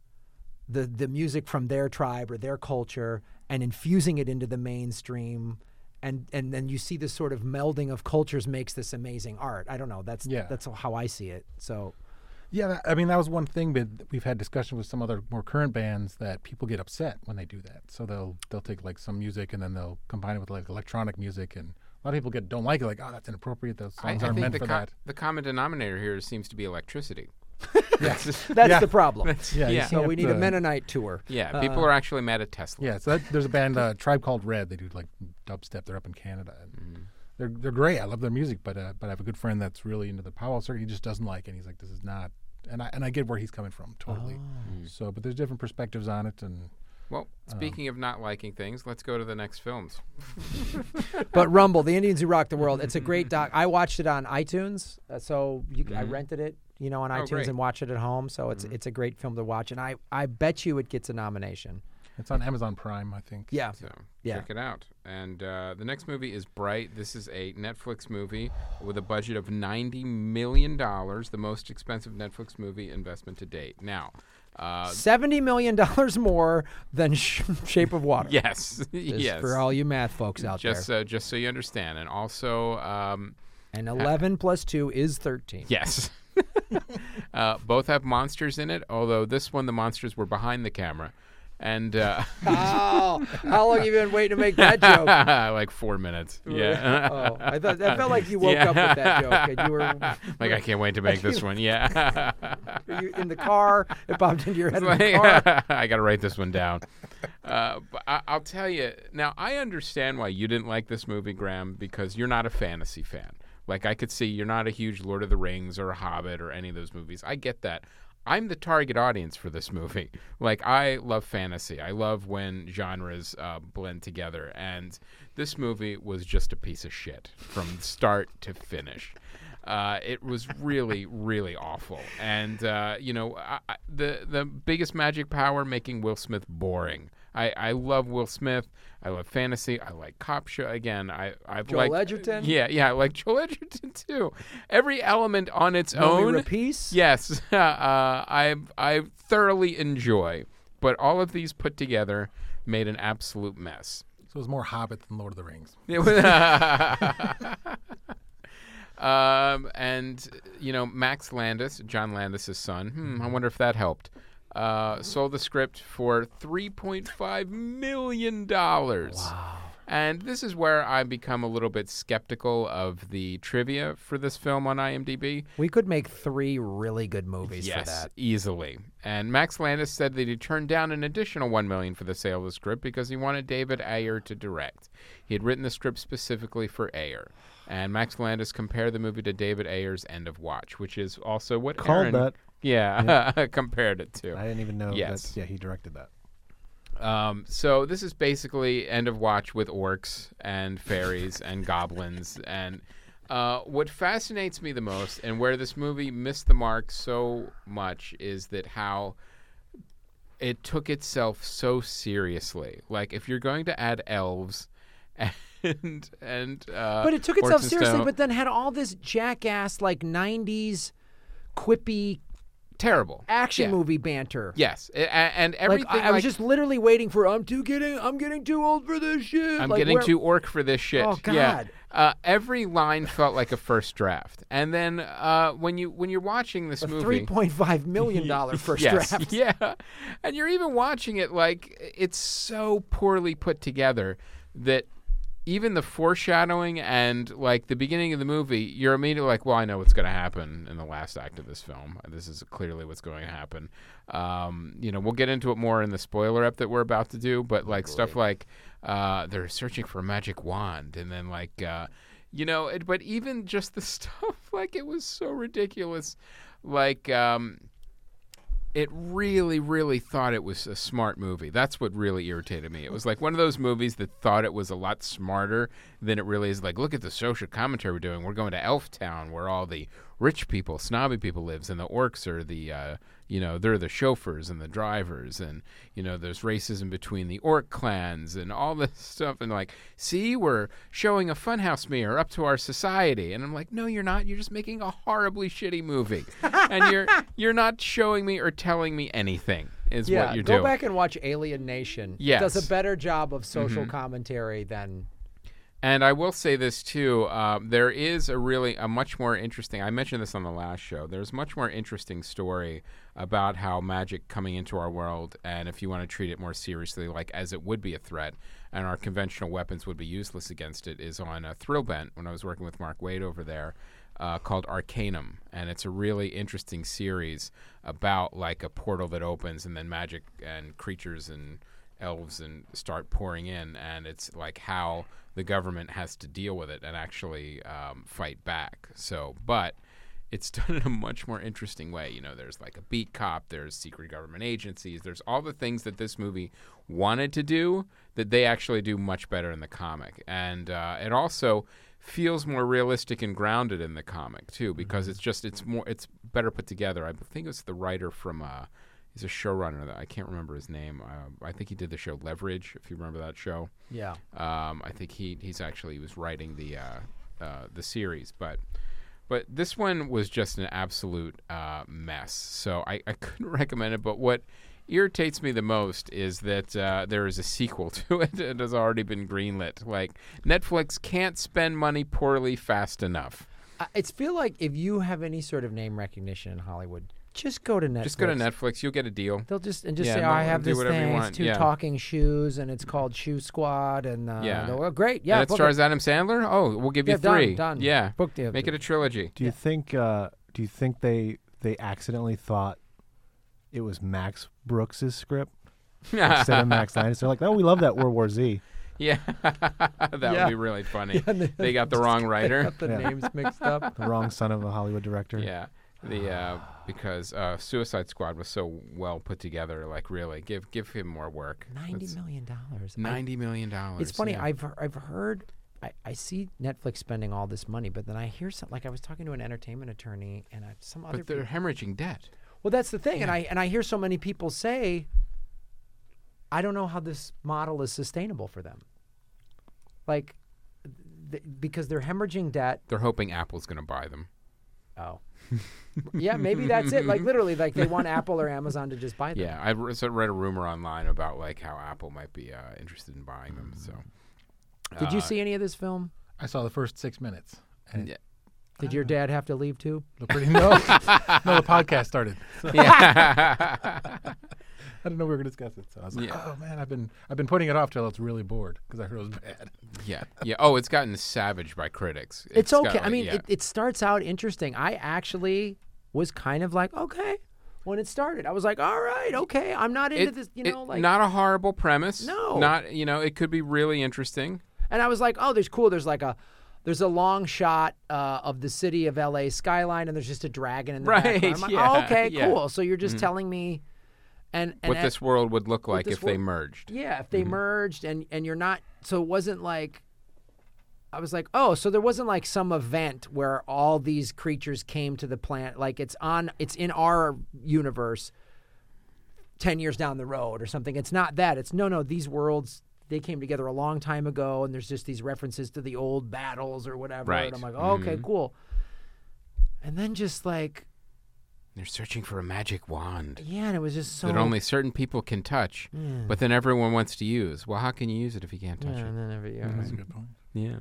the the music from their tribe or their culture and infusing it into the mainstream and and then you see this sort of melding of cultures makes this amazing art. I don't know that's Yeah. that's how i see it so Yeah, I mean that was one thing, but we've had discussion with some other more current bands that people get upset when they do that. So they'll they'll take like some music and then they'll combine it with like electronic music, and a lot of people get don't like it, like oh that's inappropriate. Those I, I songs aren't think meant the, for co- that. the common denominator here seems to be electricity. Yes. that's Yeah. the problem Yeah, yeah. so we can't, need a uh, mennonite tour Yeah, people are actually mad at Tesla. Yeah, so that, there's a band, uh, Tribe Called Red. They do like dubstep. They're up in Canada. And. They're they're great. I love their music, but uh, but I have a good friend that's really into the powwow circuit. He just doesn't like it. And he's like, this is not. And I and I get where he's coming from totally. Oh. So, but there's different perspectives on it, and Well, speaking of not liking things, let's go to the next films. but rumble the indians who rock the world it's a great doc i watched it on itunes uh, so you, i rented it you know on itunes great. and watch it at home so it's it's a great film to watch and i i bet you it gets a nomination it's on Amazon Prime, I think. yeah So Yeah. check it out. And uh, the next movie is Bright. This is a Netflix movie with a budget of ninety million dollars, the most expensive Netflix movie investment to date. Now, uh, 70 million dollars more than Sh- shape of water yes, yes, for all you math folks out just there uh, just so you understand, and also. Um, and 11 plus 2 is 13 Yes. uh, both have monsters in it, although this one, the monsters were behind the camera. And uh, oh how long have you been waiting to make that joke like four minutes. Yeah. oh i thought that felt like you woke up with that joke and you were like, I can't wait to make this one. Yeah. you in the car it popped into your head in the car I got to write this one down. Uh, but I, I'll tell you now. I understand why you didn't like this movie, Graham, because you're not a fantasy fan. Like I could see you're not a huge Lord of the Rings or a Hobbit or any of those movies. I get that. I'm the target audience for this movie. Like I love fantasy. I love when genres uh, blend together, and this movie was just a piece of shit from start to finish. Uh, it was really, really awful, and uh, you know, I, I, the the biggest magic power making Will Smith boring. I, I love Will Smith. I love fantasy. I like cop show. Again, I I've Joel liked, Edgerton? Yeah, yeah, I like Joel Edgerton too. Every element on its Naomi own. Rapace? Yes, uh, I I thoroughly enjoy, but all of these put together made an absolute mess. So it was more Hobbit than Lord of the Rings. It um, and you know Max Landis, John Landis' son. Hmm, I wonder if that helped. Uh, sold the script for three point five million dollars. Wow. And this is where I become a little bit skeptical of the trivia for this film on IMDb. We could make three really good movies yes, for that. easily. And Max Landis said that he turned down an additional one million for the sale of the script because he wanted David Ayer to direct. He had written the script specifically for Ayer. And Max Landis compared the movie to David Ayer's End of Watch, which is also what Called Aaron, that. Yeah, compared it to. I didn't even know. Yes. Yeah, he directed that. Um, so this is basically End of Watch with orcs and fairies and goblins. And uh, what fascinates me the most, and where this movie missed the mark so much, is that how it took itself so seriously. Like if you're going to add elves and and uh, But it took itself seriously, but then had all this jackass like '90s quippy terrible action Yeah. movie banter. Yes, and Like everything. I, I was just literally waiting for I'm too getting I'm getting too old for this shit. I'm Like, getting where- too orc for this shit. Oh, Yeah. God. Uh, every line felt like a first draft, and then uh, when you when you're watching this a movie, three point five million dollar first yes, draft. Yeah, and you're even watching it like it's so poorly put together that even the foreshadowing and like the beginning of the movie, you're immediately like, "Well, I know what's going to happen in the last act of this film. This is clearly what's going to happen." Um, you know, we'll get into it more in the spoiler up that we're about to do, but like stuff like uh, they're searching for a magic wand, and then like. Uh, you know, it, but even just the stuff, like it was so ridiculous. Like, um, it really, really thought it was a smart movie. That's what really irritated me. It was like one of those movies that thought it was a lot smarter than it really is. Like, look at the social commentary we're doing. We're going to Elf Town, where all the rich people, snobby people lives, and the orcs are the, uh, you know, they're the chauffeurs and the drivers, and you know, there's racism between the orc clans and all this stuff. And like, see, we're showing a funhouse mirror up to our society, and I'm like, no, you're not. You're just making a horribly shitty movie, and you're you're not showing me or telling me anything. Is Yeah, what you're go doing. back and watch Alien Nation. Yes. Mm-hmm. does a better job of social commentary than And I will say this too: um, there is a really a much more interesting. I mentioned this on the last show. There's a much more interesting story about how magic coming into our world, and if you want to treat it more seriously, like as it would be a threat, and our conventional weapons would be useless against it, is on a Thrillbent when I was working with Mark Waid over there. Uh, called Arcanum, and it's a really interesting series about like a portal that opens and then magic and creatures and elves and start pouring in, and it's like how the government has to deal with it and actually um, fight back. So, but it's done in a much more interesting way. You know, there's like a beat cop, there's secret government agencies, there's all the things that this movie wanted to do that they actually do much better in the comic, and uh, it also feels more realistic and grounded in the comic too because it's just it's more it's better put together. I think it's the writer from uh, he's a showrunner that I can't remember his name. Uh, I think he did the show Leverage, if you remember that show. yeah. Um, I think he he's actually he was writing the uh, uh, the series, but but this one was just an absolute uh, mess. So I, I couldn't recommend it. But what irritates me the most is that uh, there is a sequel to it. It has already been greenlit. Like Netflix can't spend money poorly fast enough. It's feel like if you have any sort of name recognition in Hollywood, just go to Netflix. Just go to Netflix, you'll get a deal. They'll just and just Yeah, say, "Oh, I have do this whatever you thing. want, It's two yeah. talking shoes, and it's called Shoe Squad." And uh, Yeah. they'll great, yeah, and it book stars Adam Sandler. Oh, we'll give you Yeah, done, three. done. Yeah, Book the make it a trilogy. Do you think? Uh, do you think they they accidentally thought it was Max Brooks's script instead of Max Landis? They're like, oh, we love that World War Z. Yeah, that Yeah. would be really funny. and they, They got the wrong they writer. got the Yeah. names mixed up. The wrong son of a Hollywood director. Yeah, the uh, because uh, Suicide Squad was so well put together. Like, really, give give him more work. Ninety That's million dollars. Ninety million dollars. It's funny. yeah. I've I've heard. I, I see Netflix spending all this money, but then I hear some like I was talking to an entertainment attorney and I, some other. but they're people- hemorrhaging debt. well, that's the thing, and I and I hear so many people say, I don't know how this model is sustainable for them. Like, th- because they're hemorrhaging debt. They're hoping Apple's going to buy them. Oh, yeah, maybe that's it. Like literally, like they want Apple or Amazon to just buy them. Yeah, I re- so read a rumor online about like how Apple might be uh, interested in buying them. So, Did you uh, see any of this film? I saw the first six minutes. And Yeah. Did your dad have to leave too? looked pretty no, no, the podcast started. Yeah. I didn't know we were going to discuss it, so I was like, Yeah. "Oh man, I've been I've been putting it off till it's really bored because I heard it was bad." yeah, yeah. Oh, it's gotten savaged by critics. It's, got, okay. I like, mean, yeah. it, it starts out interesting. I actually was kind of like, okay, when it started, I was like, all right, okay, I'm not into It- this, you it- know, like, not a horrible premise. No. not you know, it could be really interesting. and I was like, oh, there's cool. There's like a, there's a long shot uh, of the city of LA skyline, and there's just a dragon in the Right, background. I'm like, yeah, oh, okay, yeah. Mm-hmm. cool. So you're just telling me, and, and what at- this world would look like if they merged. Yeah, if Mm-hmm. they merged and and you're not so it wasn't like I was like, "Oh, so there wasn't like some event where all these creatures came to the planet like it's on it's in our universe 10 years down the road or something. It's not that. It's no, no, these worlds they came together a long time ago, and there's just these references to the old battles or whatever. Right. And I'm like, oh, okay, Mhm. cool. And then just like, They're searching for a magic wand yeah, and it was just so. that only certain people can touch, yeah. but then everyone wants to use. Well, how can you use it if you can't touch yeah, it? and then every year. That's a good point. Yeah.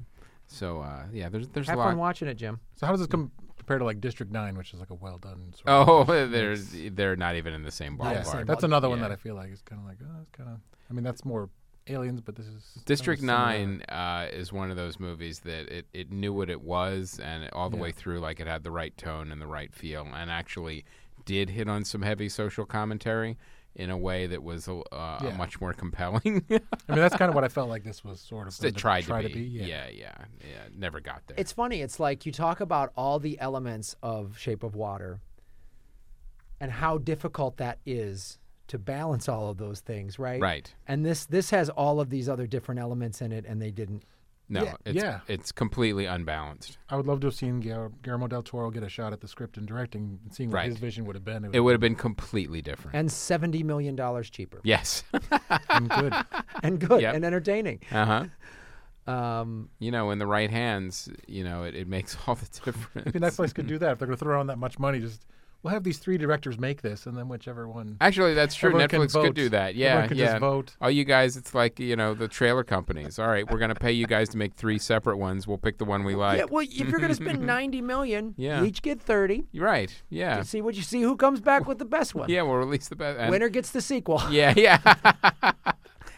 So uh, yeah, there's there's Have a lot. fun watching it, Jim. So how does this com- compare to like District Nine, which is like a well done? Sort of Oh, mix? they're they're not even in the same yeah, ballpark. same that's ballpark. another one that I feel like is kind of like oh, it's kind of. I mean, that's more aliens, but this is District. Nine uh, is one of those movies that it, it knew what it was, and all the Yeah. way through, like it had the right tone and the right feel, and actually did hit on some heavy social commentary in a way that was uh, Yeah. much more compelling. I mean, that's kind of what I felt like this was sort of. it going tried try to be. Yeah. yeah, yeah, yeah. Never got there. It's funny. It's like you talk about all the elements of Shape of Water and how difficult that is to balance all of those things, right? right. And this this has all of these other different elements in it, and they didn't. No, Yeah, it's yeah. it's completely unbalanced. I would love to have seen Guillermo Guillermo del Toro get a shot at the script and directing, and seeing what Right. his vision would have been. It would have been completely different. And seventy million dollars cheaper, yes. and good. and good Yep. and entertaining. uh huh. Um, You know, in the right hands, you know, it, it makes all the difference. Maybe Netflix could do that if they're going to throw around that much money. Just we'll have these three directors make this, and then whichever one. Actually, that's true. Everyone can Netflix could do that. Yeah, Everyone yeah. just vote. All you guys, it's like you know the trailer companies. All right, we're gonna pay you guys to make three separate ones. We'll pick the one we like. yeah, well, if you're going to spend ninety million, Yeah. you each get thirty. You're right. Yeah, You see what you see. Who comes back with the best one? yeah. We'll release the best. and- Winner gets the sequel. Yeah, yeah.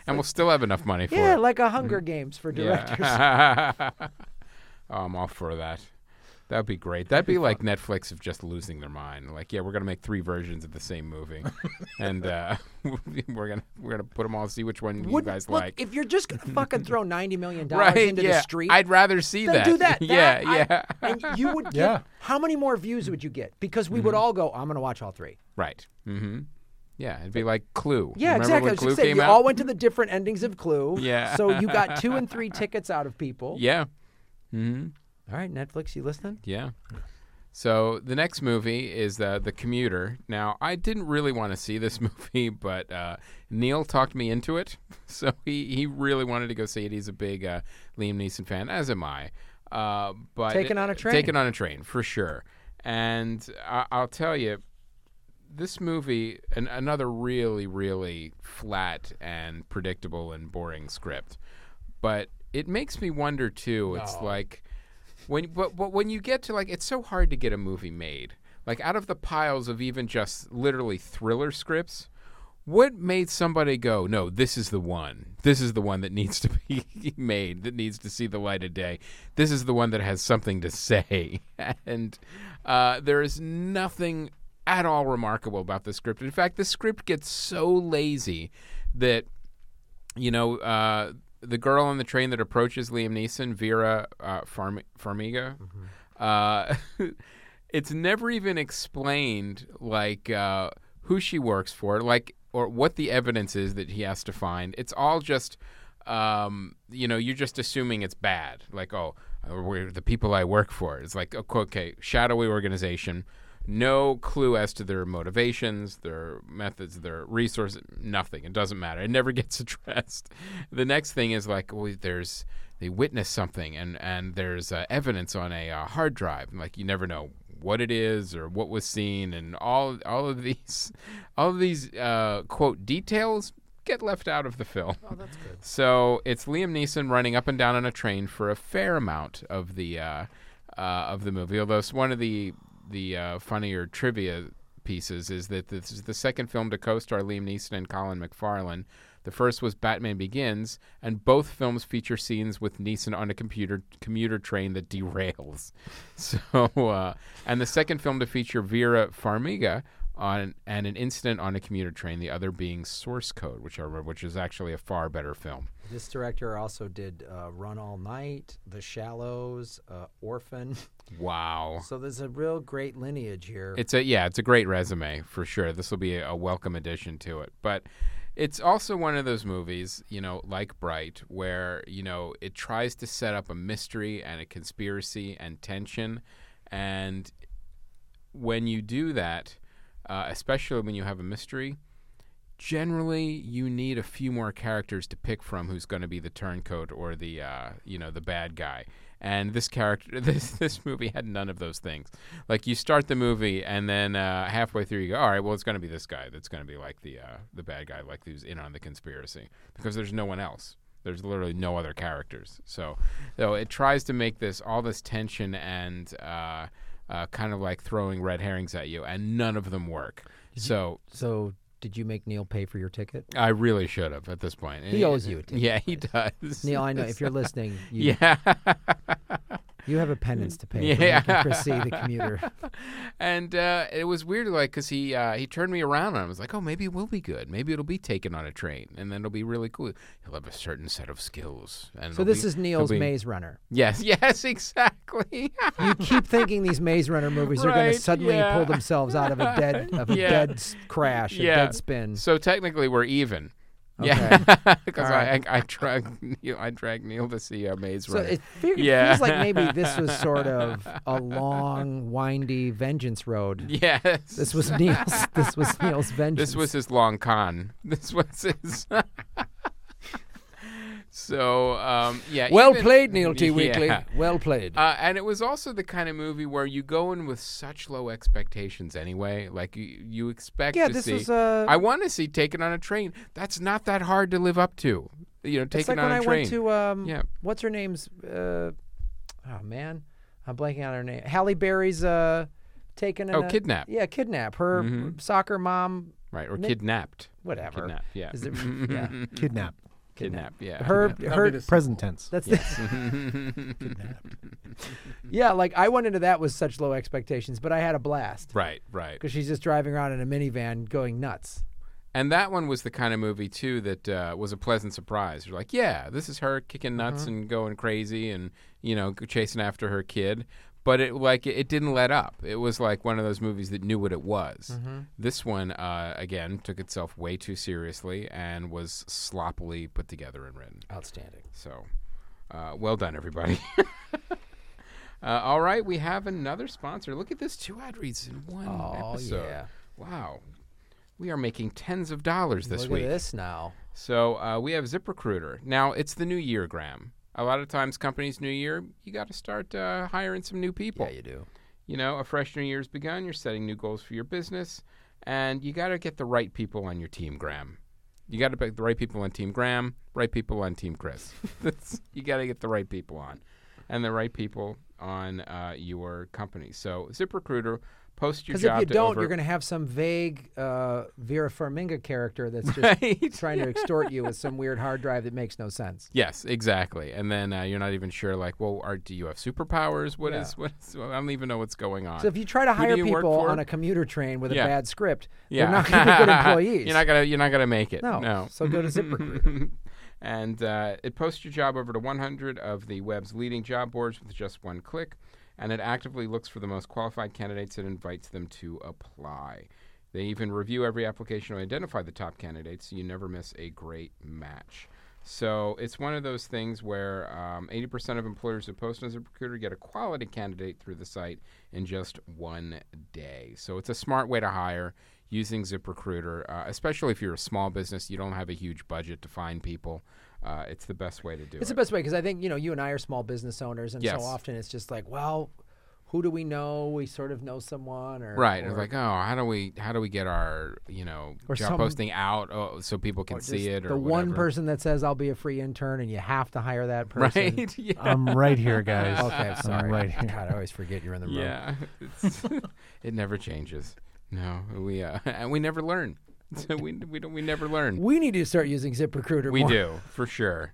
and we'll still have enough money for Yeah, it. like a Hunger Games for directors. Yeah. oh, I'm all for that. That'd be great. That'd be like Netflix of just losing their mind. Like, yeah, we're gonna make three versions of the same movie, and uh, we're gonna we're gonna put them all. See which one you guys look, like. if you're just gonna fucking throw ninety million dollars right? into yeah. the street, I'd rather see that. do that. yeah, That, I- yeah. and you would get Yeah. how many more views would you get? Because we Mm-hmm. would all go, I'm gonna watch all three. right. Mm-hmm. Yeah, it'd be like Clue. Yeah, Remember exactly. I When was Clue just saying, came you out? all went to the different endings of Clue. Yeah. So you got two and three tickets out of people. yeah. Mm-hmm. All right, Netflix, you listening? Yeah. So the next movie is uh, The Commuter. Now, I didn't really want to see this movie, but uh, Neil talked me into it. So he, he really wanted to go see it. He's a big uh, Liam Neeson fan, as am I. Uh, but Taken on a train. Taken on a train, for sure. And I, I'll tell you, this movie, an, another really, really flat and predictable and boring script. But it makes me wonder, too. It's like when but, but when you get to like it's so hard to get a movie made. Like out of the piles of even just literally thriller scripts what made somebody go no this is the one. This is the one that needs to be made that needs to see the light of day. This is the one that has something to say. And uh, there is nothing at all remarkable about the script. In fact the script gets so lazy that you know, uh, the girl on the train that approaches Liam Neeson, Vera uh, Farm- Farmiga, uh, it's never even explained, like, uh, who she works for, like, or what the evidence is that he has to find. It's all just, um, you know, you're just assuming it's bad. Like, oh, uh, we're the people I work for. It's like, okay shadowy organization no clue as to their motivations, their methods, their resources, nothing. It doesn't matter. It never gets addressed. The next thing is like, well, there's they witness something, and and there's uh, evidence on a uh, hard drive. And, like you never know what it is or what was seen, and all all of these all of these uh, quote details get left out of the film. Oh, that's good. So it's Liam Neeson running up and down on a train for a fair amount of the uh, uh, of the movie. Although it's one of the the uh, funnier trivia pieces is that this is the second film to co-star Liam Neeson and Colin McFarlane. The first was Batman Begins, and both films feature scenes with Neeson on a computer commuter train that derails. So, uh, and the second film to feature Vera Farmiga on and an incident on a commuter train. The other being Source Code, which I which is actually a far better film. This director also did uh, Run All Night, The Shallows, uh, Orphan. Wow. So there's a real great lineage here. It's a yeah, it's a great resume for sure. This will be a, a welcome addition to it. But it's also one of those movies, you know, like Bright, where you know it tries to set up a mystery and a conspiracy and tension, and when you do that, uh, especially when you have a mystery, generally you need a few more characters to pick from who's going to be the turncoat or the uh, you know the bad guy. And this character, this this movie had none of those things. Like you start the movie, and then uh, halfway through you go, all right, well it's going to be this guy that's going to be like the uh, the bad guy, like who's in on the conspiracy, because there's no one else. There's literally no other characters. So, so it tries to make this all this tension and uh, uh, kind of like throwing red herrings at you, and none of them work. So So, did you make Neil pay for your ticket? I really should have at this point. He owes you a ticket. Yeah, he does. Neil, I know if you're listening, you, Yeah. You have a penance to pay. Yeah. for making Chris C, the commuter. and uh, it was weird, like, because he uh, he turned me around and I was like, oh, maybe it will be good. Maybe it'll be taken on a train, and then it'll be really cool. He'll have a certain set of skills. And So this be- is Neil's be- Maze Runner. Yes, yes, exactly. You keep thinking these Maze Runner movies are going to suddenly yeah. pull themselves out of a dead of a Yeah. dead crash, a Yeah. dead spin. so technically, we're even. Okay. Yeah, because right. I, I I drag Neil, I drag Neil to see a Maze So it, fe- it Yeah. feels like maybe this was sort of a long, windy vengeance road. yes, This was Neil's. This was Neil's vengeance. This was his long con. This was his. So, um, yeah. well even- played, Neil T. Weekly. Yeah. Well played. Uh, and it was also the kind of movie where you go in with such low expectations anyway. Like you, you expect yeah, to this see. was. Uh, I want to see Taken on a Train. That's not that hard to live up to. You know, it's Taken like on when a I Train. went to um, yeah. what's her name's? Uh, oh man, I'm blanking on her name. Halle Berry's uh, taken. in Oh, a- Kidnap. Yeah, kidnap. Her Mhm. soccer mom. Right. Or Mi- kidnapped. Whatever. Kidnapped. Yeah. Is it- yeah. Kidnap. Kidnap. Yeah. Her. That'd Her. the- Present tense. That's the, yeah. Like I went into that with such low expectations, but I had a blast right. Right. because she's just driving around in a minivan going nuts. And that one was the kind of movie too that uh, was a pleasant surprise. You're like, yeah, this is her kicking nuts and going crazy, and you know, chasing after her kid. But it like it didn't let up. It was like one of those movies that knew what it was. This one, uh, again, took itself way too seriously and was sloppily put together and written. Outstanding. So, uh, well done, everybody. uh, all right, we have another sponsor. Look at this: two ad reads in one Oh episode. yeah. Wow. We are making tens of dollars this Look week. at this now. So uh, we have ZipRecruiter. Now, it's the new year, Graham. A lot of times, companies' new year, you got to start uh, hiring some new people. Yeah, you do. You know, a fresh new year's begun. You're setting new goals for your business, and you got to get the right people on your team, Graham. You got to pick the right people on Team Graham, right people on Team Chris. That's, you got to get the right people on, and the right people on uh, your company. So ZipRecruiter, post your Because if you to don't, over- you're going to have some vague uh, Vera Farmiga character that's just Right, trying to extort you with some weird hard drive that makes no sense. Yes, exactly. And then uh, you're not even sure, like, well, are, do you have superpowers? What is? Yeah. what is? I don't even know what's going on. So if you try to hire people on a commuter train with Yeah. a bad script, yeah, they're not going to be good employees. you're not gonna. You're not gonna make it. No. No. So go to ZipRecruiter. and uh, it posts your job over to 100 of the web's leading job boards with just one click, and it actively looks for the most qualified candidates and invites them to apply. They even review every application to identify the top candidates, so you never miss a great match. So it's one of those things where um, 80% of employers who post as a recruiter get a quality candidate through the site in just one day. So it's a smart way to hire using ZipRecruiter, uh, especially if you're a small business, you don't have a huge budget to find people. Uh, it's the best way to do It's it. It's the best way because I think you know you and I are small business owners, and Yes. so often it's just like, well, who do we know? We sort of know someone, or Right. Or, It's like, oh, how do we how do we get our you know Or job some- posting out oh, so people can see it or the one person that says I'll be a free intern, and you have to hire that person. right? yeah. I'm right here, guys. Okay, I'm sorry. I'm right here. God, I always forget you're in the room. Yeah, it never changes. No, we uh, and we never learn. So we we don't we never learn. We need to start using ZipRecruiter. We more. do for sure,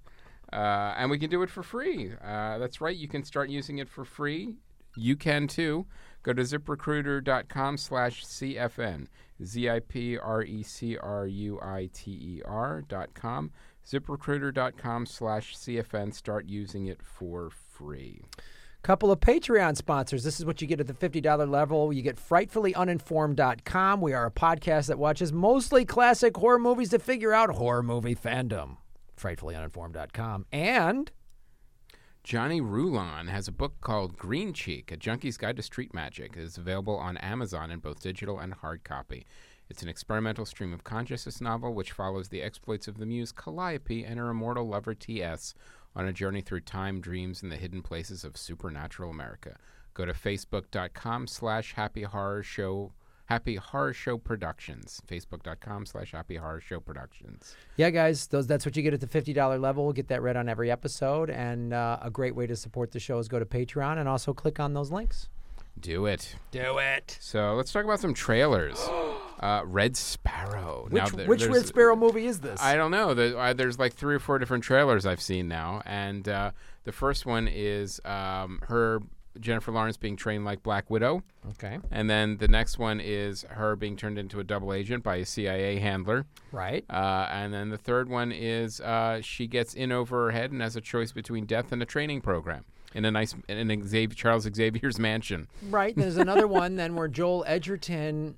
uh, and we can do it for free. Uh, that's right. You can start using it for free. You can too. Go to ziprecruiter.com/cfn. Z i p r e c r u i t e r dot com. ZipRecruiter.com/cfn. Start using it for free. Couple of Patreon sponsors. This is what you get at the $50 level. You get frightfullyuninformed.com. We are a podcast that watches mostly classic horror movies to figure out horror movie fandom. Frightfullyuninformed.com. And Johnny Rulon has a book called Green Cheek, A Junkie's Guide to Street Magic. It is available on Amazon in both digital and hard copy. It's an experimental stream of consciousness novel which follows the exploits of the muse Calliope and her immortal lover T.S. on a journey through time, dreams, and the hidden places of supernatural America. Go to facebook.com slash happy horror show happy horror show productions facebook.com slash happy horror show productions Yeah, guys, those that's what you get at the fifty dollar level. We'll get that read on every episode, and uh, a great way to support the show is go to Patreon and also click on those links. do it Do it. so let's talk about some trailers uh, red sparrow Which Now, there- which Red Sparrow movie is this? I don't know. The, uh, there's like three or four different trailers I've seen now, and uh, the first one is um, her Jennifer Lawrence being trained like Black Widow, okay, and then the next one is her being turned into a double agent by a CIA handler, right. uh, and then the third one is uh, she gets in over her head and has a choice between death and a training program in a nice in Xavier, Charles Xavier's mansion. Right. There's another one then where Joel Edgerton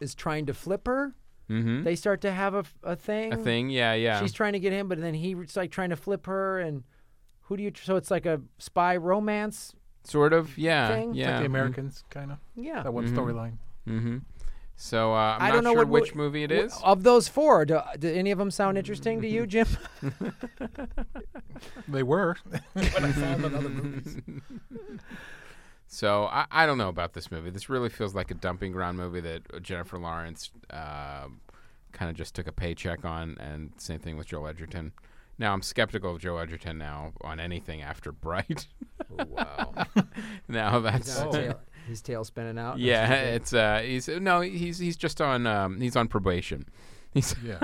is trying to flip her. Mm-hmm. They start to have a, a thing. A thing, yeah, yeah. She's trying to get him, but then he's like trying to flip her, and who do you? So it's like a spy romance. sort of, yeah, Thing? yeah. like the Americans, kind of Yeah. that one Mhm. storyline. Mm-hmm. So uh, I'm I not don't know sure what which mo- movie it is. Of those four, do, do any of them sound interesting to you, Jim? They were when I saw them in other movies. So I, I don't know about this movie. This really feels like a dumping ground movie that Jennifer Lawrence uh, kind of just took a paycheck on, and same thing with Joe Edgerton. Now I'm skeptical of Joe Edgerton now on anything after Bright. Oh, wow. now that's He's, tail, he's tail spinning out. yeah, it's uh, he's no, he's he's just on um, he's on probation. He's Yeah,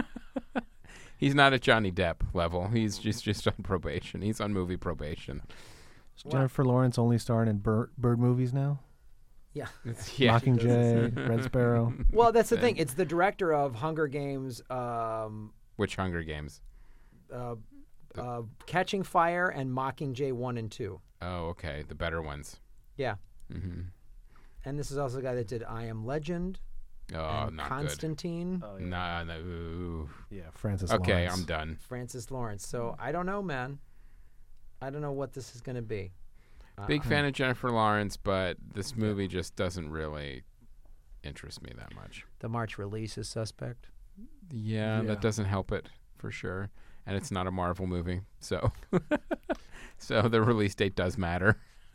he's not at Johnny Depp level. He's just just on probation. He's on movie probation. Is Jennifer Lawrence only starring in bird, bird movies now? Yeah. Yeah. Mockingjay, Red Sparrow. Well, that's the thing. It's the director of Hunger Games, um, Which Hunger Games? uh, uh, Catching Fire, and Mockingjay one and two. Oh, okay, the better ones. Yeah. hmm And this is also the guy that did I Am Legend Oh, and not Constantine, Oh, good. Nah, no. ooh. Yeah, Francis Okay, Lawrence. I'm done. Francis Lawrence. So I don't know, man. I don't know what this is going to be. Uh, Big fan of Jennifer Lawrence, but this movie just doesn't really interest me that much. The March release is suspect. Yeah, Yeah. that doesn't help it for sure. And it's not a Marvel movie, so so the release date does matter.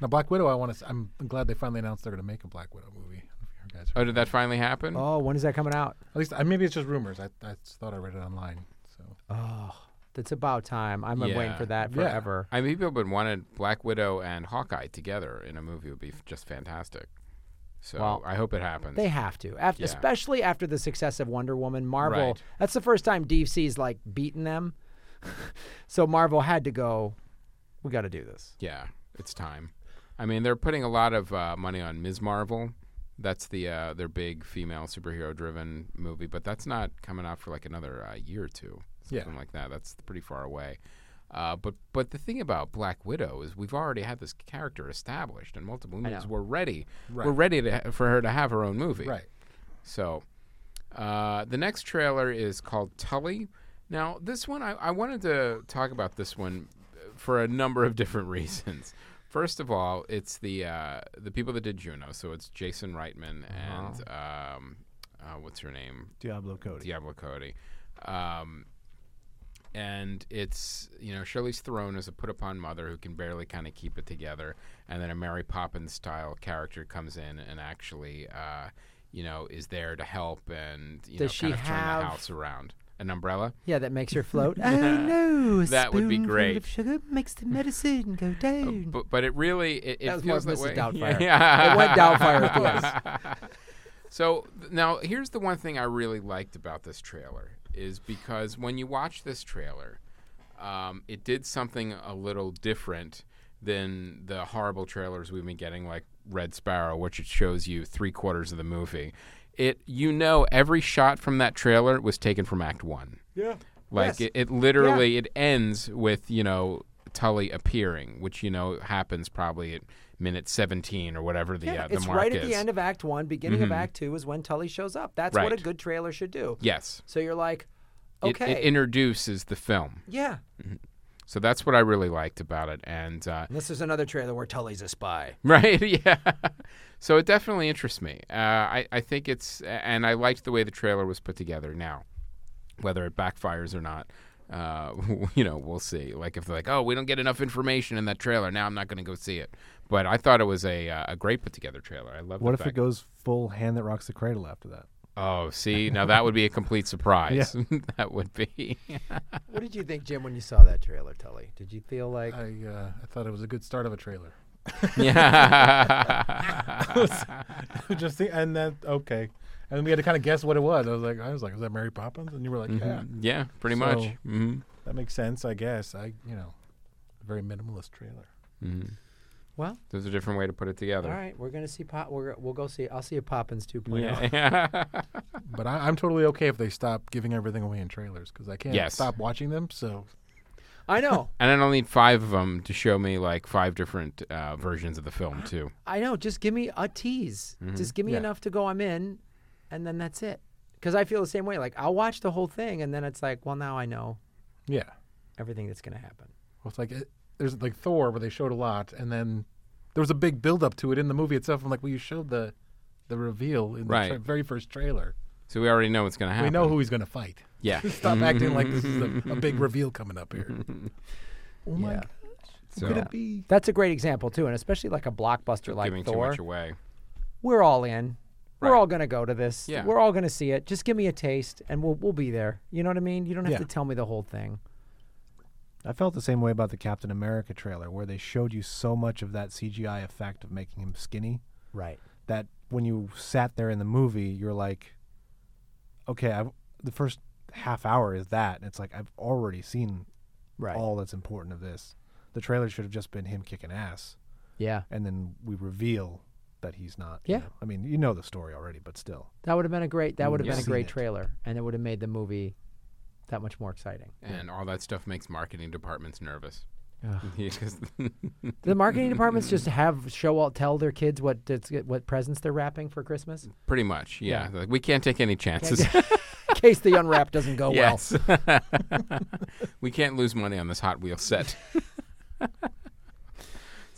now Black Widow. I want to. I'm glad they finally announced they're going to make a Black Widow movie. I don't know if you guys Oh, did that finally happen? Oh, when is that coming out? At least I, maybe it's just rumors. I, I thought I read it online. So Oh, that's about time. I've been waiting for that Yeah. forever. I mean, people would wanted Black Widow and Hawkeye together in a movie would be f- just fantastic. So Well, I hope it happens. They have to, after, Yeah. especially after the success of Wonder Woman. Marvel. Right. That's the first time DC's like beaten them. so Marvel had to go. We got to do this. Yeah, it's time. I mean, they're putting a lot of uh, money on Ms. Marvel. That's the uh, their big female superhero-driven movie, but that's not coming out for like another uh, year or two, Yeah. something like that. That's pretty far away. Uh, but but the thing about Black Widow is we've already had this character established in multiple movies. know. We're ready. Right. We're ready to ha- for her to have her own movie. right. So, uh, the next trailer is called Tully. Now, this one, I, I wanted to talk about this one for a number of different reasons. First of all, it's the uh, the people that did Juno. So it's Jason Reitman and um, uh, what's her name? Diablo Cody. Diablo Cody. Um, and it's you know Charlize Theron is a put upon mother who can barely kind of keep it together, and then a Mary Poppins style character comes in and actually uh, you know is there to help and you know Does she kind of turn the house around. An umbrella? Yeah, that makes her float. oh no, a That would be great. Of sugar makes the medicine go down. But but it really it, it That was more feels Mrs. way. Doubtfire. Yeah. It went Doubtfire the So now here's the one thing I really liked about this trailer is because when you watch this trailer, um, it did something a little different than the horrible trailers we've been getting, like Red Sparrow, which it shows you three quarters of the movie. It you know every shot from that trailer was taken from Act One. Yeah. Like Yes. it, it literally it ends with you know Tully appearing, which you know happens probably at minute seventeen or whatever the Yeah, uh, the it's mark right is. at the end of Act One, beginning of Mhm. Act Two is when Tully shows up. That's what a good trailer should do. yes, So you're like, okay, it, introduces the film. yeah, So that's what I really liked about it. And uh, This is another trailer where Tully's a spy. Right. Yeah. So it definitely interests me. Uh, I I think it's and I liked the way the trailer was put together. Now, whether it backfires or not, uh, you know, we'll see. Like if they're like, oh, we don't get enough information in that trailer, now I'm not going to go see it. But I thought it was a uh, a great put together trailer. I love. It. What the if it goes full hand that rocks the cradle after that? Oh, see, now that would be a complete surprise. that would be. What did you think, Jim, when you saw that trailer, Tully? Did you feel like I uh, I thought it was a good start of a trailer. yeah. Just think, and then okay, and we had to kind of guess what it was. I was like, I was like, is that Mary Poppins? And you were like, yeah, Mhm. Yeah, pretty much. So- hmm that makes sense, I guess. I you know, very minimalist trailer. hmm Well, There's a different way to put it together. all right, we're gonna see pop. We're, we'll go see. I'll see a Poppins 2.0. Yeah. But I, I'm totally okay if they stop giving everything away in trailers because I can't Yes. stop watching them. So I know. and I don't need five of them to show me like five different uh, versions of the film too. I know. Just give me a tease. Mhm. Just give me Yeah. enough to go. I'm in, and then that's it. Because I feel the same way. Like I'll watch the whole thing, and then it's like, well, now I know yeah, everything that's gonna happen. well, it's like it, there's like Thor where they showed a lot, and then there was a big build up to it in the movie itself. I'm like, well, you showed the the reveal in the tra- very first trailer. So we already know what's going to happen. We know who he's going to fight. Yeah. Stop acting like this is a, a big reveal coming up here. Oh my Yeah. god, So could it be? That's a great example too, and especially like a blockbuster like giving too Thor. much away. We're all in. We're Right. all gonna go to this. Yeah. We're all gonna see it. Just give me a taste, and we'll we'll be there. You know what I mean? You don't have Yeah. to tell me the whole thing. I felt the same way about the Captain America trailer, where they showed you so much of that CGI effect of making him skinny Right. that when you sat there in the movie, you're like, okay, I've, the first half hour is that, and it's like I've already seen Right. all that's important of this. The trailer should have just been him kicking ass, yeah. and then we reveal that he's not. you Yeah. know. I mean, you know the story already, but still. That would have been a great. That would have been a great it. trailer, and it would have made the movie that much more exciting. And all that stuff makes marketing departments nervous. The marketing departments just have show all tell their kids what it's- what presents they're wrapping for Christmas, Pretty much, yeah. Yeah. Like, we can't take any chances. in case the unwrap doesn't go well. we can't lose money on this Hot Wheels set.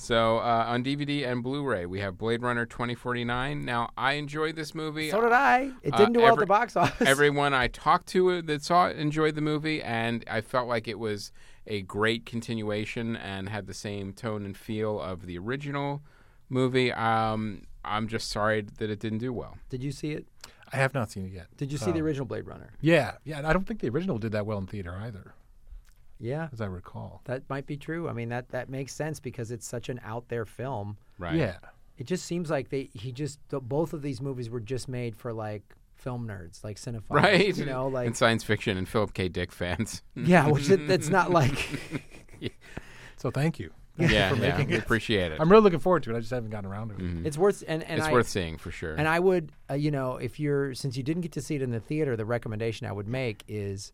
So uh, on DVD and Blu-ray, we have Blade Runner 2049. Now, I enjoyed this movie. So did I. It Uh, didn't do well at the box office. Everyone I talked to that saw it enjoyed the movie, and I felt like it was a great continuation and had the same tone and feel of the original movie. Um, I'm just sorry that it didn't do well. Did you see it? I have not seen it yet. Did you see the Oh. original Blade Runner? Yeah, yeah. and I don't think the original did that well in theater either, Yeah, as I recall. that might be true. I mean, that that makes sense because it's such an out there film. Right? Yeah, It just seems like they he just th- both of these movies were just made for like film nerds, like cinephiles. Right. You know, like and science fiction and Philip K. Dick fans. yeah, which it, it's not like so thank you. Thank yeah, you for yeah, making we it. appreciate it. I'm really looking forward to it. I just haven't gotten around to it. Mhm. it's worth and and it's I, worth seeing for sure. And I would, uh, you know, if you're since you didn't get to see it in the theater, the recommendation I would make is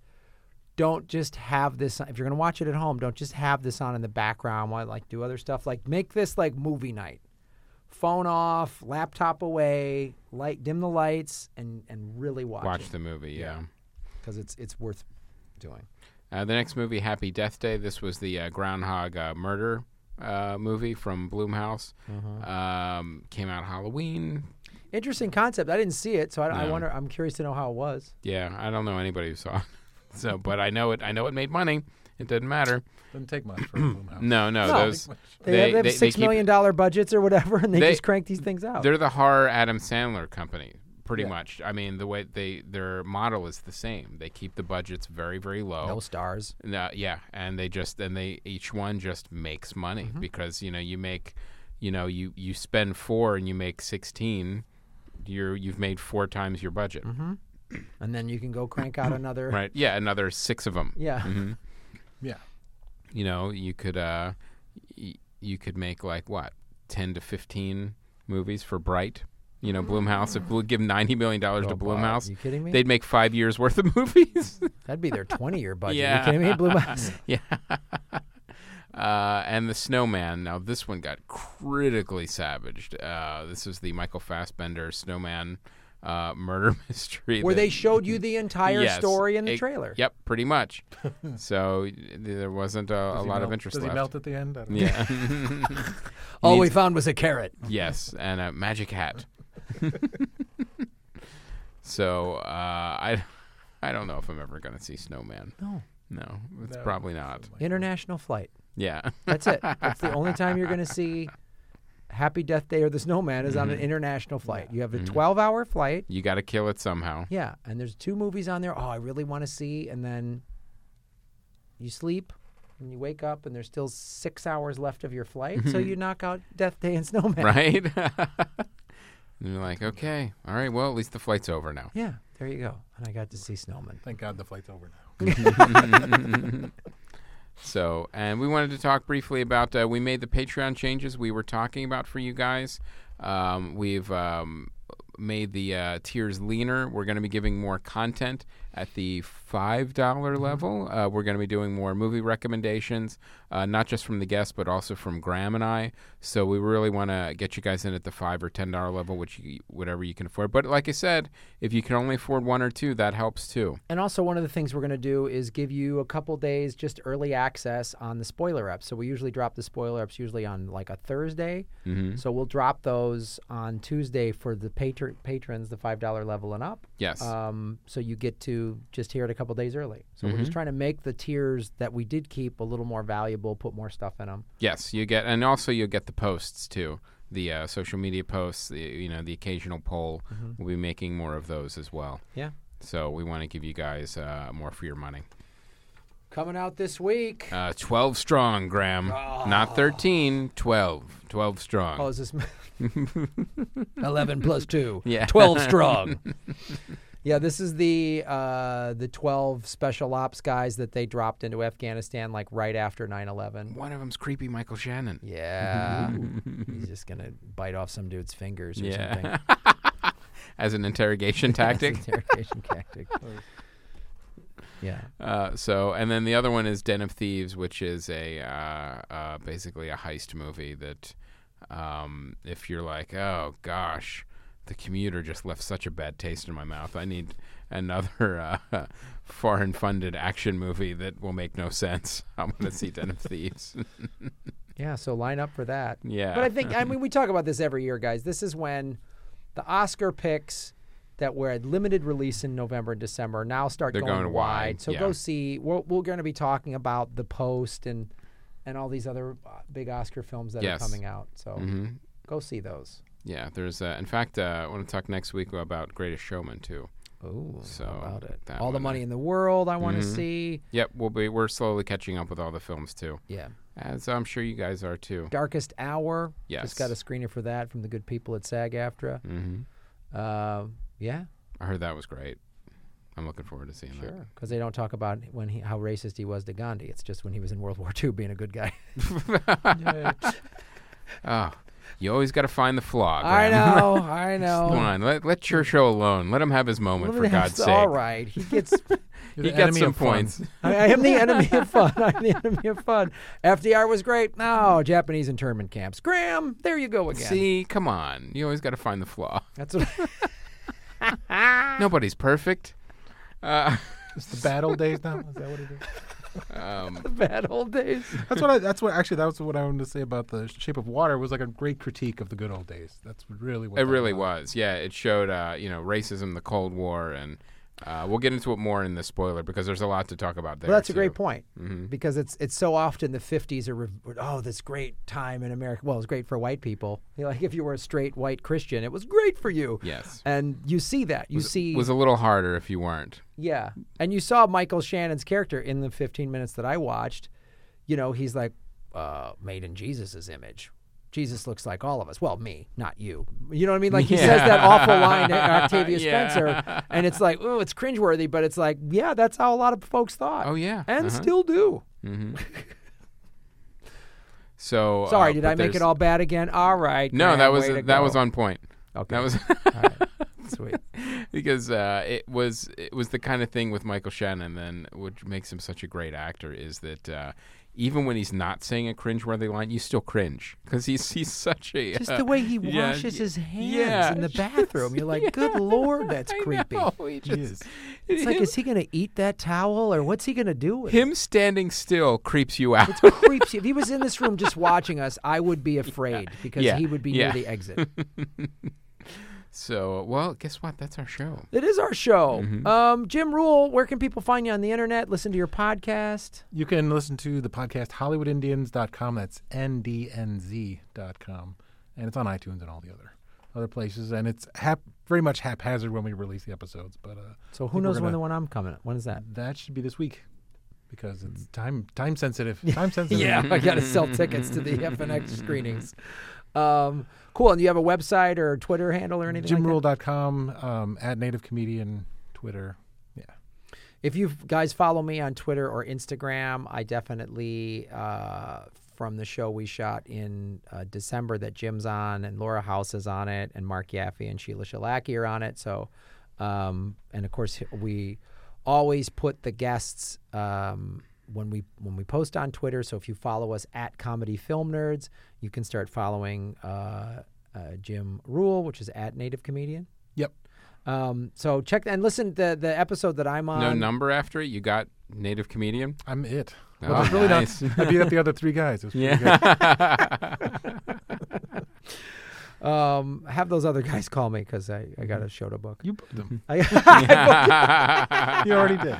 don't just have this if you're going to watch it at home, don't just have this on in the background while like do other stuff. Like make this like movie night. Phone off, laptop away, light dim the lights and and really watch, Watch it the movie, yeah. cuz it's it's worth doing. Uh, the next movie, Happy Death Day. This was the uh, Groundhog uh, Murder uh, movie from Blumhouse. Mm-hmm. Um, came out Halloween. Interesting concept. I didn't see it, so I, I wonder I'm curious to know how it was. Yeah, I don't know anybody who saw it. So, but I know it. I know it made money. It doesn't matter. Doesn't take much for a Blumhouse. No, no, No. those They, They- have, they have they- they 6 keep- million dollar budgets or whatever and they, They- just crank these things out. they're the horror Adam Sandler company, pretty Yeah. much. I mean, the way they their model is the same. They keep the budgets very, very low. no stars. No, yeah, and they just and they each one just makes money Mm-hmm. because you know you make, you know you you spend four and you make sixteen, you're you've made four times your budget, Mm-hmm. And then you can go crank out another right? Yeah, another six of them. Yeah. hmm Yeah. You know you could uh, y- you could make like what ten to fifteen movies for Bright. You know, Blumhouse. If we give ninety million dollars to Blumhouse, you kidding me? they'd make five years worth of movies. That'd be their 20 year budget. Yeah. You kidding me? Blue Mouse. yeah. Uh, and the Snowman. Now this one got critically savaged. Uh, this is the Michael Fassbender Snowman uh, murder mystery. Where that- they showed you the entire Yes. story in the It- trailer. Yep, pretty much. so there wasn't a, a Does he lot of interest Does he left. melt at the end? I don't know. Yeah. All we found was a carrot. yes, and a magic hat. so uh, I, I don't know if I'm ever gonna see Snowman. No. No, it's No. probably not. International flight. Yeah. That's it. That's the only time you're going to see Happy Death Day or the Snowman is on an mm-hmm. international flight. You have a mm-hmm. 12 hour flight. you got to kill it somehow. Yeah. And there's two movies on there. Oh, I really want to see. And then you sleep and you wake up and there's still six hours left of your flight. so you knock out Death Day and Snowman. Right? and you're like, okay, all right, well, at least the flight's over now. Yeah. There you go. And I got to see Snowman. Thank God the flight's over now. So, and we wanted to talk briefly about uh, we made the Patreon changes we were talking about for you guys. Um, we've um, made the uh, tiers leaner. We're going to be giving more content at the five dollar level. Uh, we're going to be doing more movie recommendations, uh, not just from the guests, but also from Graham and I. So we really want to get you guys in at the five or ten dollar level, which you, whatever you can afford. But like I said, if you can only afford one or two, that helps too. And also, one of the things we're going to do is give you a couple days just early access on the spoiler ups. So we usually drop the spoiler ups usually on like a Thursday. Mm-hmm. So we'll drop those on Tuesday for the patr- patrons, the five dollar level and up. Yes. Um, so you get to just hear it a couple days early. So we're Mm-hmm. just trying to make the tiers that we did keep a little more valuable, put more stuff in them. Yes, you get, and also you'll get the posts too, the uh, social media posts. The, you know, the occasional poll. We'll be making more of those as well. Yeah. So we want to give you guys uh, more for your money. Coming out this week. Uh, Twelve strong, Graham. Not 13, 12. 12 strong. Oh, is this 11 plus 2? Yeah. 12 strong. yeah, this is the uh, the 12 special ops guys that they dropped into Afghanistan like right after 9/11. One of them's creepy Michael Shannon. Yeah. He's just going to bite off some dude's fingers or Yeah. something. As an interrogation tactic. Interrogation tactic. Yeah. Uh, so, and then the other one is Den of Thieves, which is a uh, uh, basically a heist movie that, um, if you're like, oh gosh, the commuter just left such a bad taste in my mouth. I need another uh, foreign-funded action movie that will make no sense. I'm going to see Den of Thieves. Yeah, so line up for that. yeah, But I think I mean we talk about this every year, guys. This is when the Oscar picks that were at limited release in November and December now start They're going, going wide, So yeah. go see. We're, we're going to be talking about the Post and and all these other uh, big Oscar films that Yes. are coming out. So hmm go see those. Yeah. There's, uh, in fact, uh, I want to talk next week about Greatest Showman too. Oh, So, about it. that All the money uh, in the world. I want to Mhm. see. Yep, we'll be we're slowly catching up with all the films too, Yeah, as I'm sure you guys are too. Darkest Hour. Yes. Just got a screener for that from the good people at SAG-AFTRA. hmm Uh, yeah, I heard that was great. I'm looking forward to seeing that. Sure, because they don't talk about when he how racist he was to Gandhi. It's just when he was in World War II being a good guy. that. Oh, you always got to find the flaw. I know, I know. Come on, let let Churchill alone. Let him have his moment Well, for God's sake. All right, he gets. He the got enemy some of points. I, I am the enemy of fun. I'm the enemy of fun. FDR was great. No, Japanese internment camps. Graham, there you go again. See, come on. You always got to find the flaw. that's what. Nobody's perfect. Uh, It's the bad old days now. Is that what it is? Um, bad old days. That's what I. That's what actually. That was what I wanted to say about the Shape of Water. Was like a great critique of the good old days. That's really what it that really was. Yeah, it showed uh, you know racism, the Cold War, and uh, we'll get into it more in the spoiler because there's a lot to talk about there. Well, that's a too. great point Mhm. because it's it's so often the 50s are oh this great time in America. Well, it's great for white people. You know, like if you were a straight white Christian, it was great for you. Yes. And you see that. You see was a little harder if you weren't. Yeah. And you saw Michael Shannon's character in the 15 minutes that I watched. You know, he's like uh, made in Jesus' image. Jesus looks like all of us. Well, me, not you. You know what I mean? Like he says that awful line to Octavia Yeah. Spencer, and it's like, oh, it's cringeworthy, but it's like, yeah, that's how a lot of folks thought. Oh yeah, And uh-huh. still do. hmm so Sorry, uh, did I make it all bad again? All right. No, Graham, that was that was on point. Okay. That was right. Sweet. because uh, it was it was the kind of thing with Michael Shannon. Then, which makes him such a great actor, is that uh, even when he's not saying a cringeworthy line, you still cringe because he's he's such a Just uh, the way he yeah, washes his hands yeah. in the bathroom. You're like, good lord, that's creepy. know, just- It's like, is he going to eat that towel or what's he going to do with it? him standing still creeps you out. It creeps you. If he was in this room just watching us, I would be afraid because Yeah. he would be Yeah. near the exit. So, well, guess what? That's our show. It is our show. Mm-hmm. Um, Jim Ruel, where can people find you on the internet? Listen to your podcast. You can listen to the podcast HollywoodIndians.com. That's ndnz.com. And it's on iTunes and all the other other places. And it's hap- very much haphazard when we release the episodes. But uh, So who knows when gonna- the one I'm coming? When is that? that should be this week because it's time time sensitive. Time sensitive. Yeah, I got to sell tickets to the FNX screenings. Um, cool. And you have a website or Twitter handle or anything? like? JimRuel.com, um, at Native Comedian, Twitter. Yeah. If you guys follow me on Twitter or Instagram, I definitely uh, from the show we shot in uh, December that Jim's on and Laura House is on it and Mark Yaffe and Sheila Shalaki are on it. So, um, and of course we always put the guests um, when we when we post on Twitter. So if you follow us at Comedy Film Nerds, you can start following uh, uh, Jim Ruel, which is at Native Comedian. Yep. Um, so check and listen to the episode that I'm on. No number after it. You got native comedian. I'm it. Oh, Well, there's really nice. not. I beat up the other three guys. It was pretty good. Yeah. Um, have those other guys call me because I, I got a show to book. You booked them. I, You already did.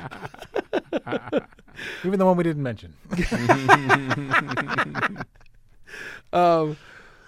Even the one we didn't mention. um,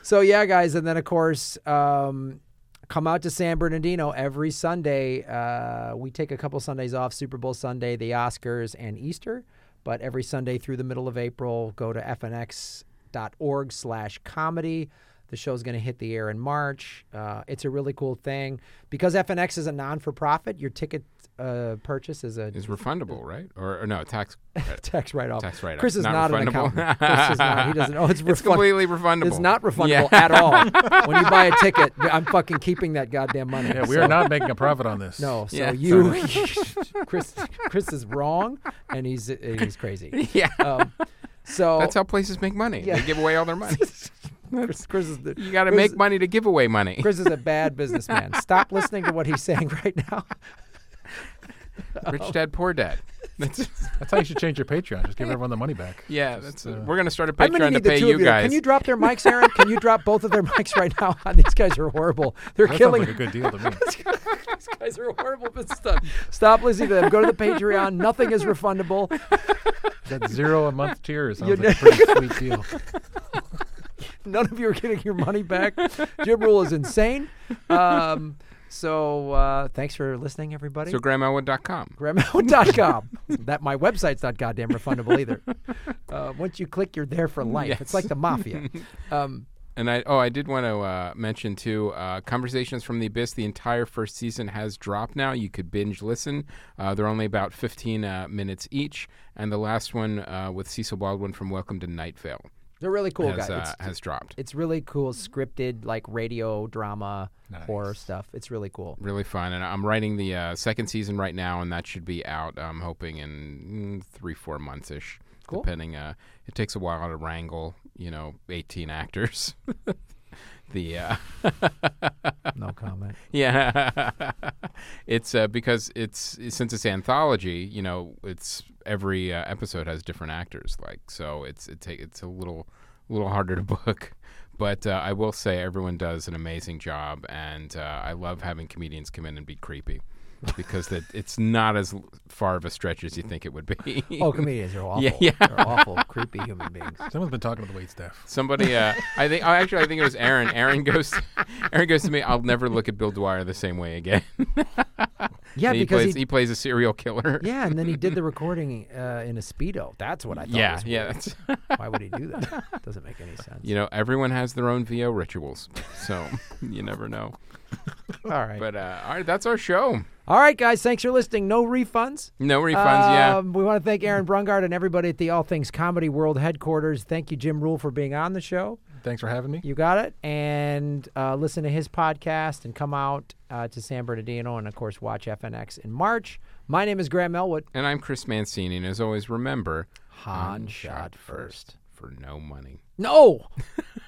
so yeah, guys, and then of course, um, come out to San Bernardino every Sunday. Uh, we take a couple Sundays off: Super Bowl Sunday, the Oscars, and Easter. But every Sunday through the middle of April, go to fnx.org/comedy. The show's going to hit the air in March. Uh, it's a really cool thing because FNX is a non-for-profit. Your ticket uh, purchase is a Is refundable, right? Or, or no tax tax write-off. tax write-off. Chris is not, an accountant. Chris is not. He doesn't know it's, It's completely refundable. It's not refundable Yeah. at all. when you buy a ticket, I'm fucking keeping that goddamn money. Yeah, we So- are not making a profit on this. No, so Yeah, you, Chris, Chris is wrong, and he's he's crazy. yeah. Um, so That's how places make money. Yeah. They give away all their money. Chris, Chris is the You got to make money to give away money. Chris is a bad businessman. Stop listening to what he's saying right now. Rich dad, poor dad. That's, That's how you should change your Patreon. Just give everyone the money back. yeah, Just, that's. uh, we're gonna start a I'm gonna Patreon to pay you you. guys. Can you drop their mics, Aaron? Can you drop both of their mics right now? These guys are horrible. They're That sounds killing. like a good deal to me. These guys are horrible. But stop, stop listening to them. Go to the Patreon. Nothing is refundable. That zero a month tier sounds You like a pretty sweet deal. None of you are getting your money back. Jim Ruel is insane. Um, so uh, thanks for listening, everybody. So GrandmaWood.com. Grandma.com. that my website's not goddamn refundable either. Uh, once you click, you're there for life. It's like the mafia. Um, And I oh I did want to uh, mention too uh, Conversations from the Abyss. The entire first season has dropped now. You could binge listen. Uh, they're only about 15 uh, minutes each, and the last one uh, with Cecil Baldwin from Welcome to Night Vale they're really cool has, guys. uh, It's, has dropped. it's really cool, scripted like radio drama Nice. horror stuff. It's really cool. Really fun, and I'm writing the uh, second season right now, and that should be out. I'm hoping in mm, three, four months ish, Cool. depending. Uh, it takes a while to wrangle, you know, 18 actors. the uh, No comment. Yeah, it's uh, because it's since it's anthology. You know, it's every uh, episode has different actors. Like so, it's it take it's a little little harder to book. But uh, I will say everyone does an amazing job, and uh, I love having comedians come in and be creepy. Because that it's not as far of a stretch as you think it would be. Oh, comedians are awful. Yeah, yeah. They're awful, creepy human beings. Someone's been talking to the wait staff. Somebody, uh, I think, oh, actually, I think it was Aaron. Aaron goes, Aaron goes to me. I'll never look at Bill Dwyer the same way again. Yeah, he because plays, he, he plays a serial killer. yeah, and then he did the recording uh, in a speedo. That's what I thought. yeah, was yeah. That's, Why would he do that? Doesn't make any sense. you know, everyone has their own VO rituals, so you never know. All right. But uh, all right, that's our show. All right, guys. Thanks for listening. No refunds. No refunds, yeah. Um, we want to thank Aaron Brungard and everybody at the All Things Comedy World headquarters. Thank you, Jim Ruel, for being on the show. Thanks for having me. You got it. And uh, listen to his podcast and come out uh, to San Bernardino and, of course, watch FNX in March. My name is Graham Elwood. And I'm Chris Mancini, and as always, remember Han shot first. for no money. No.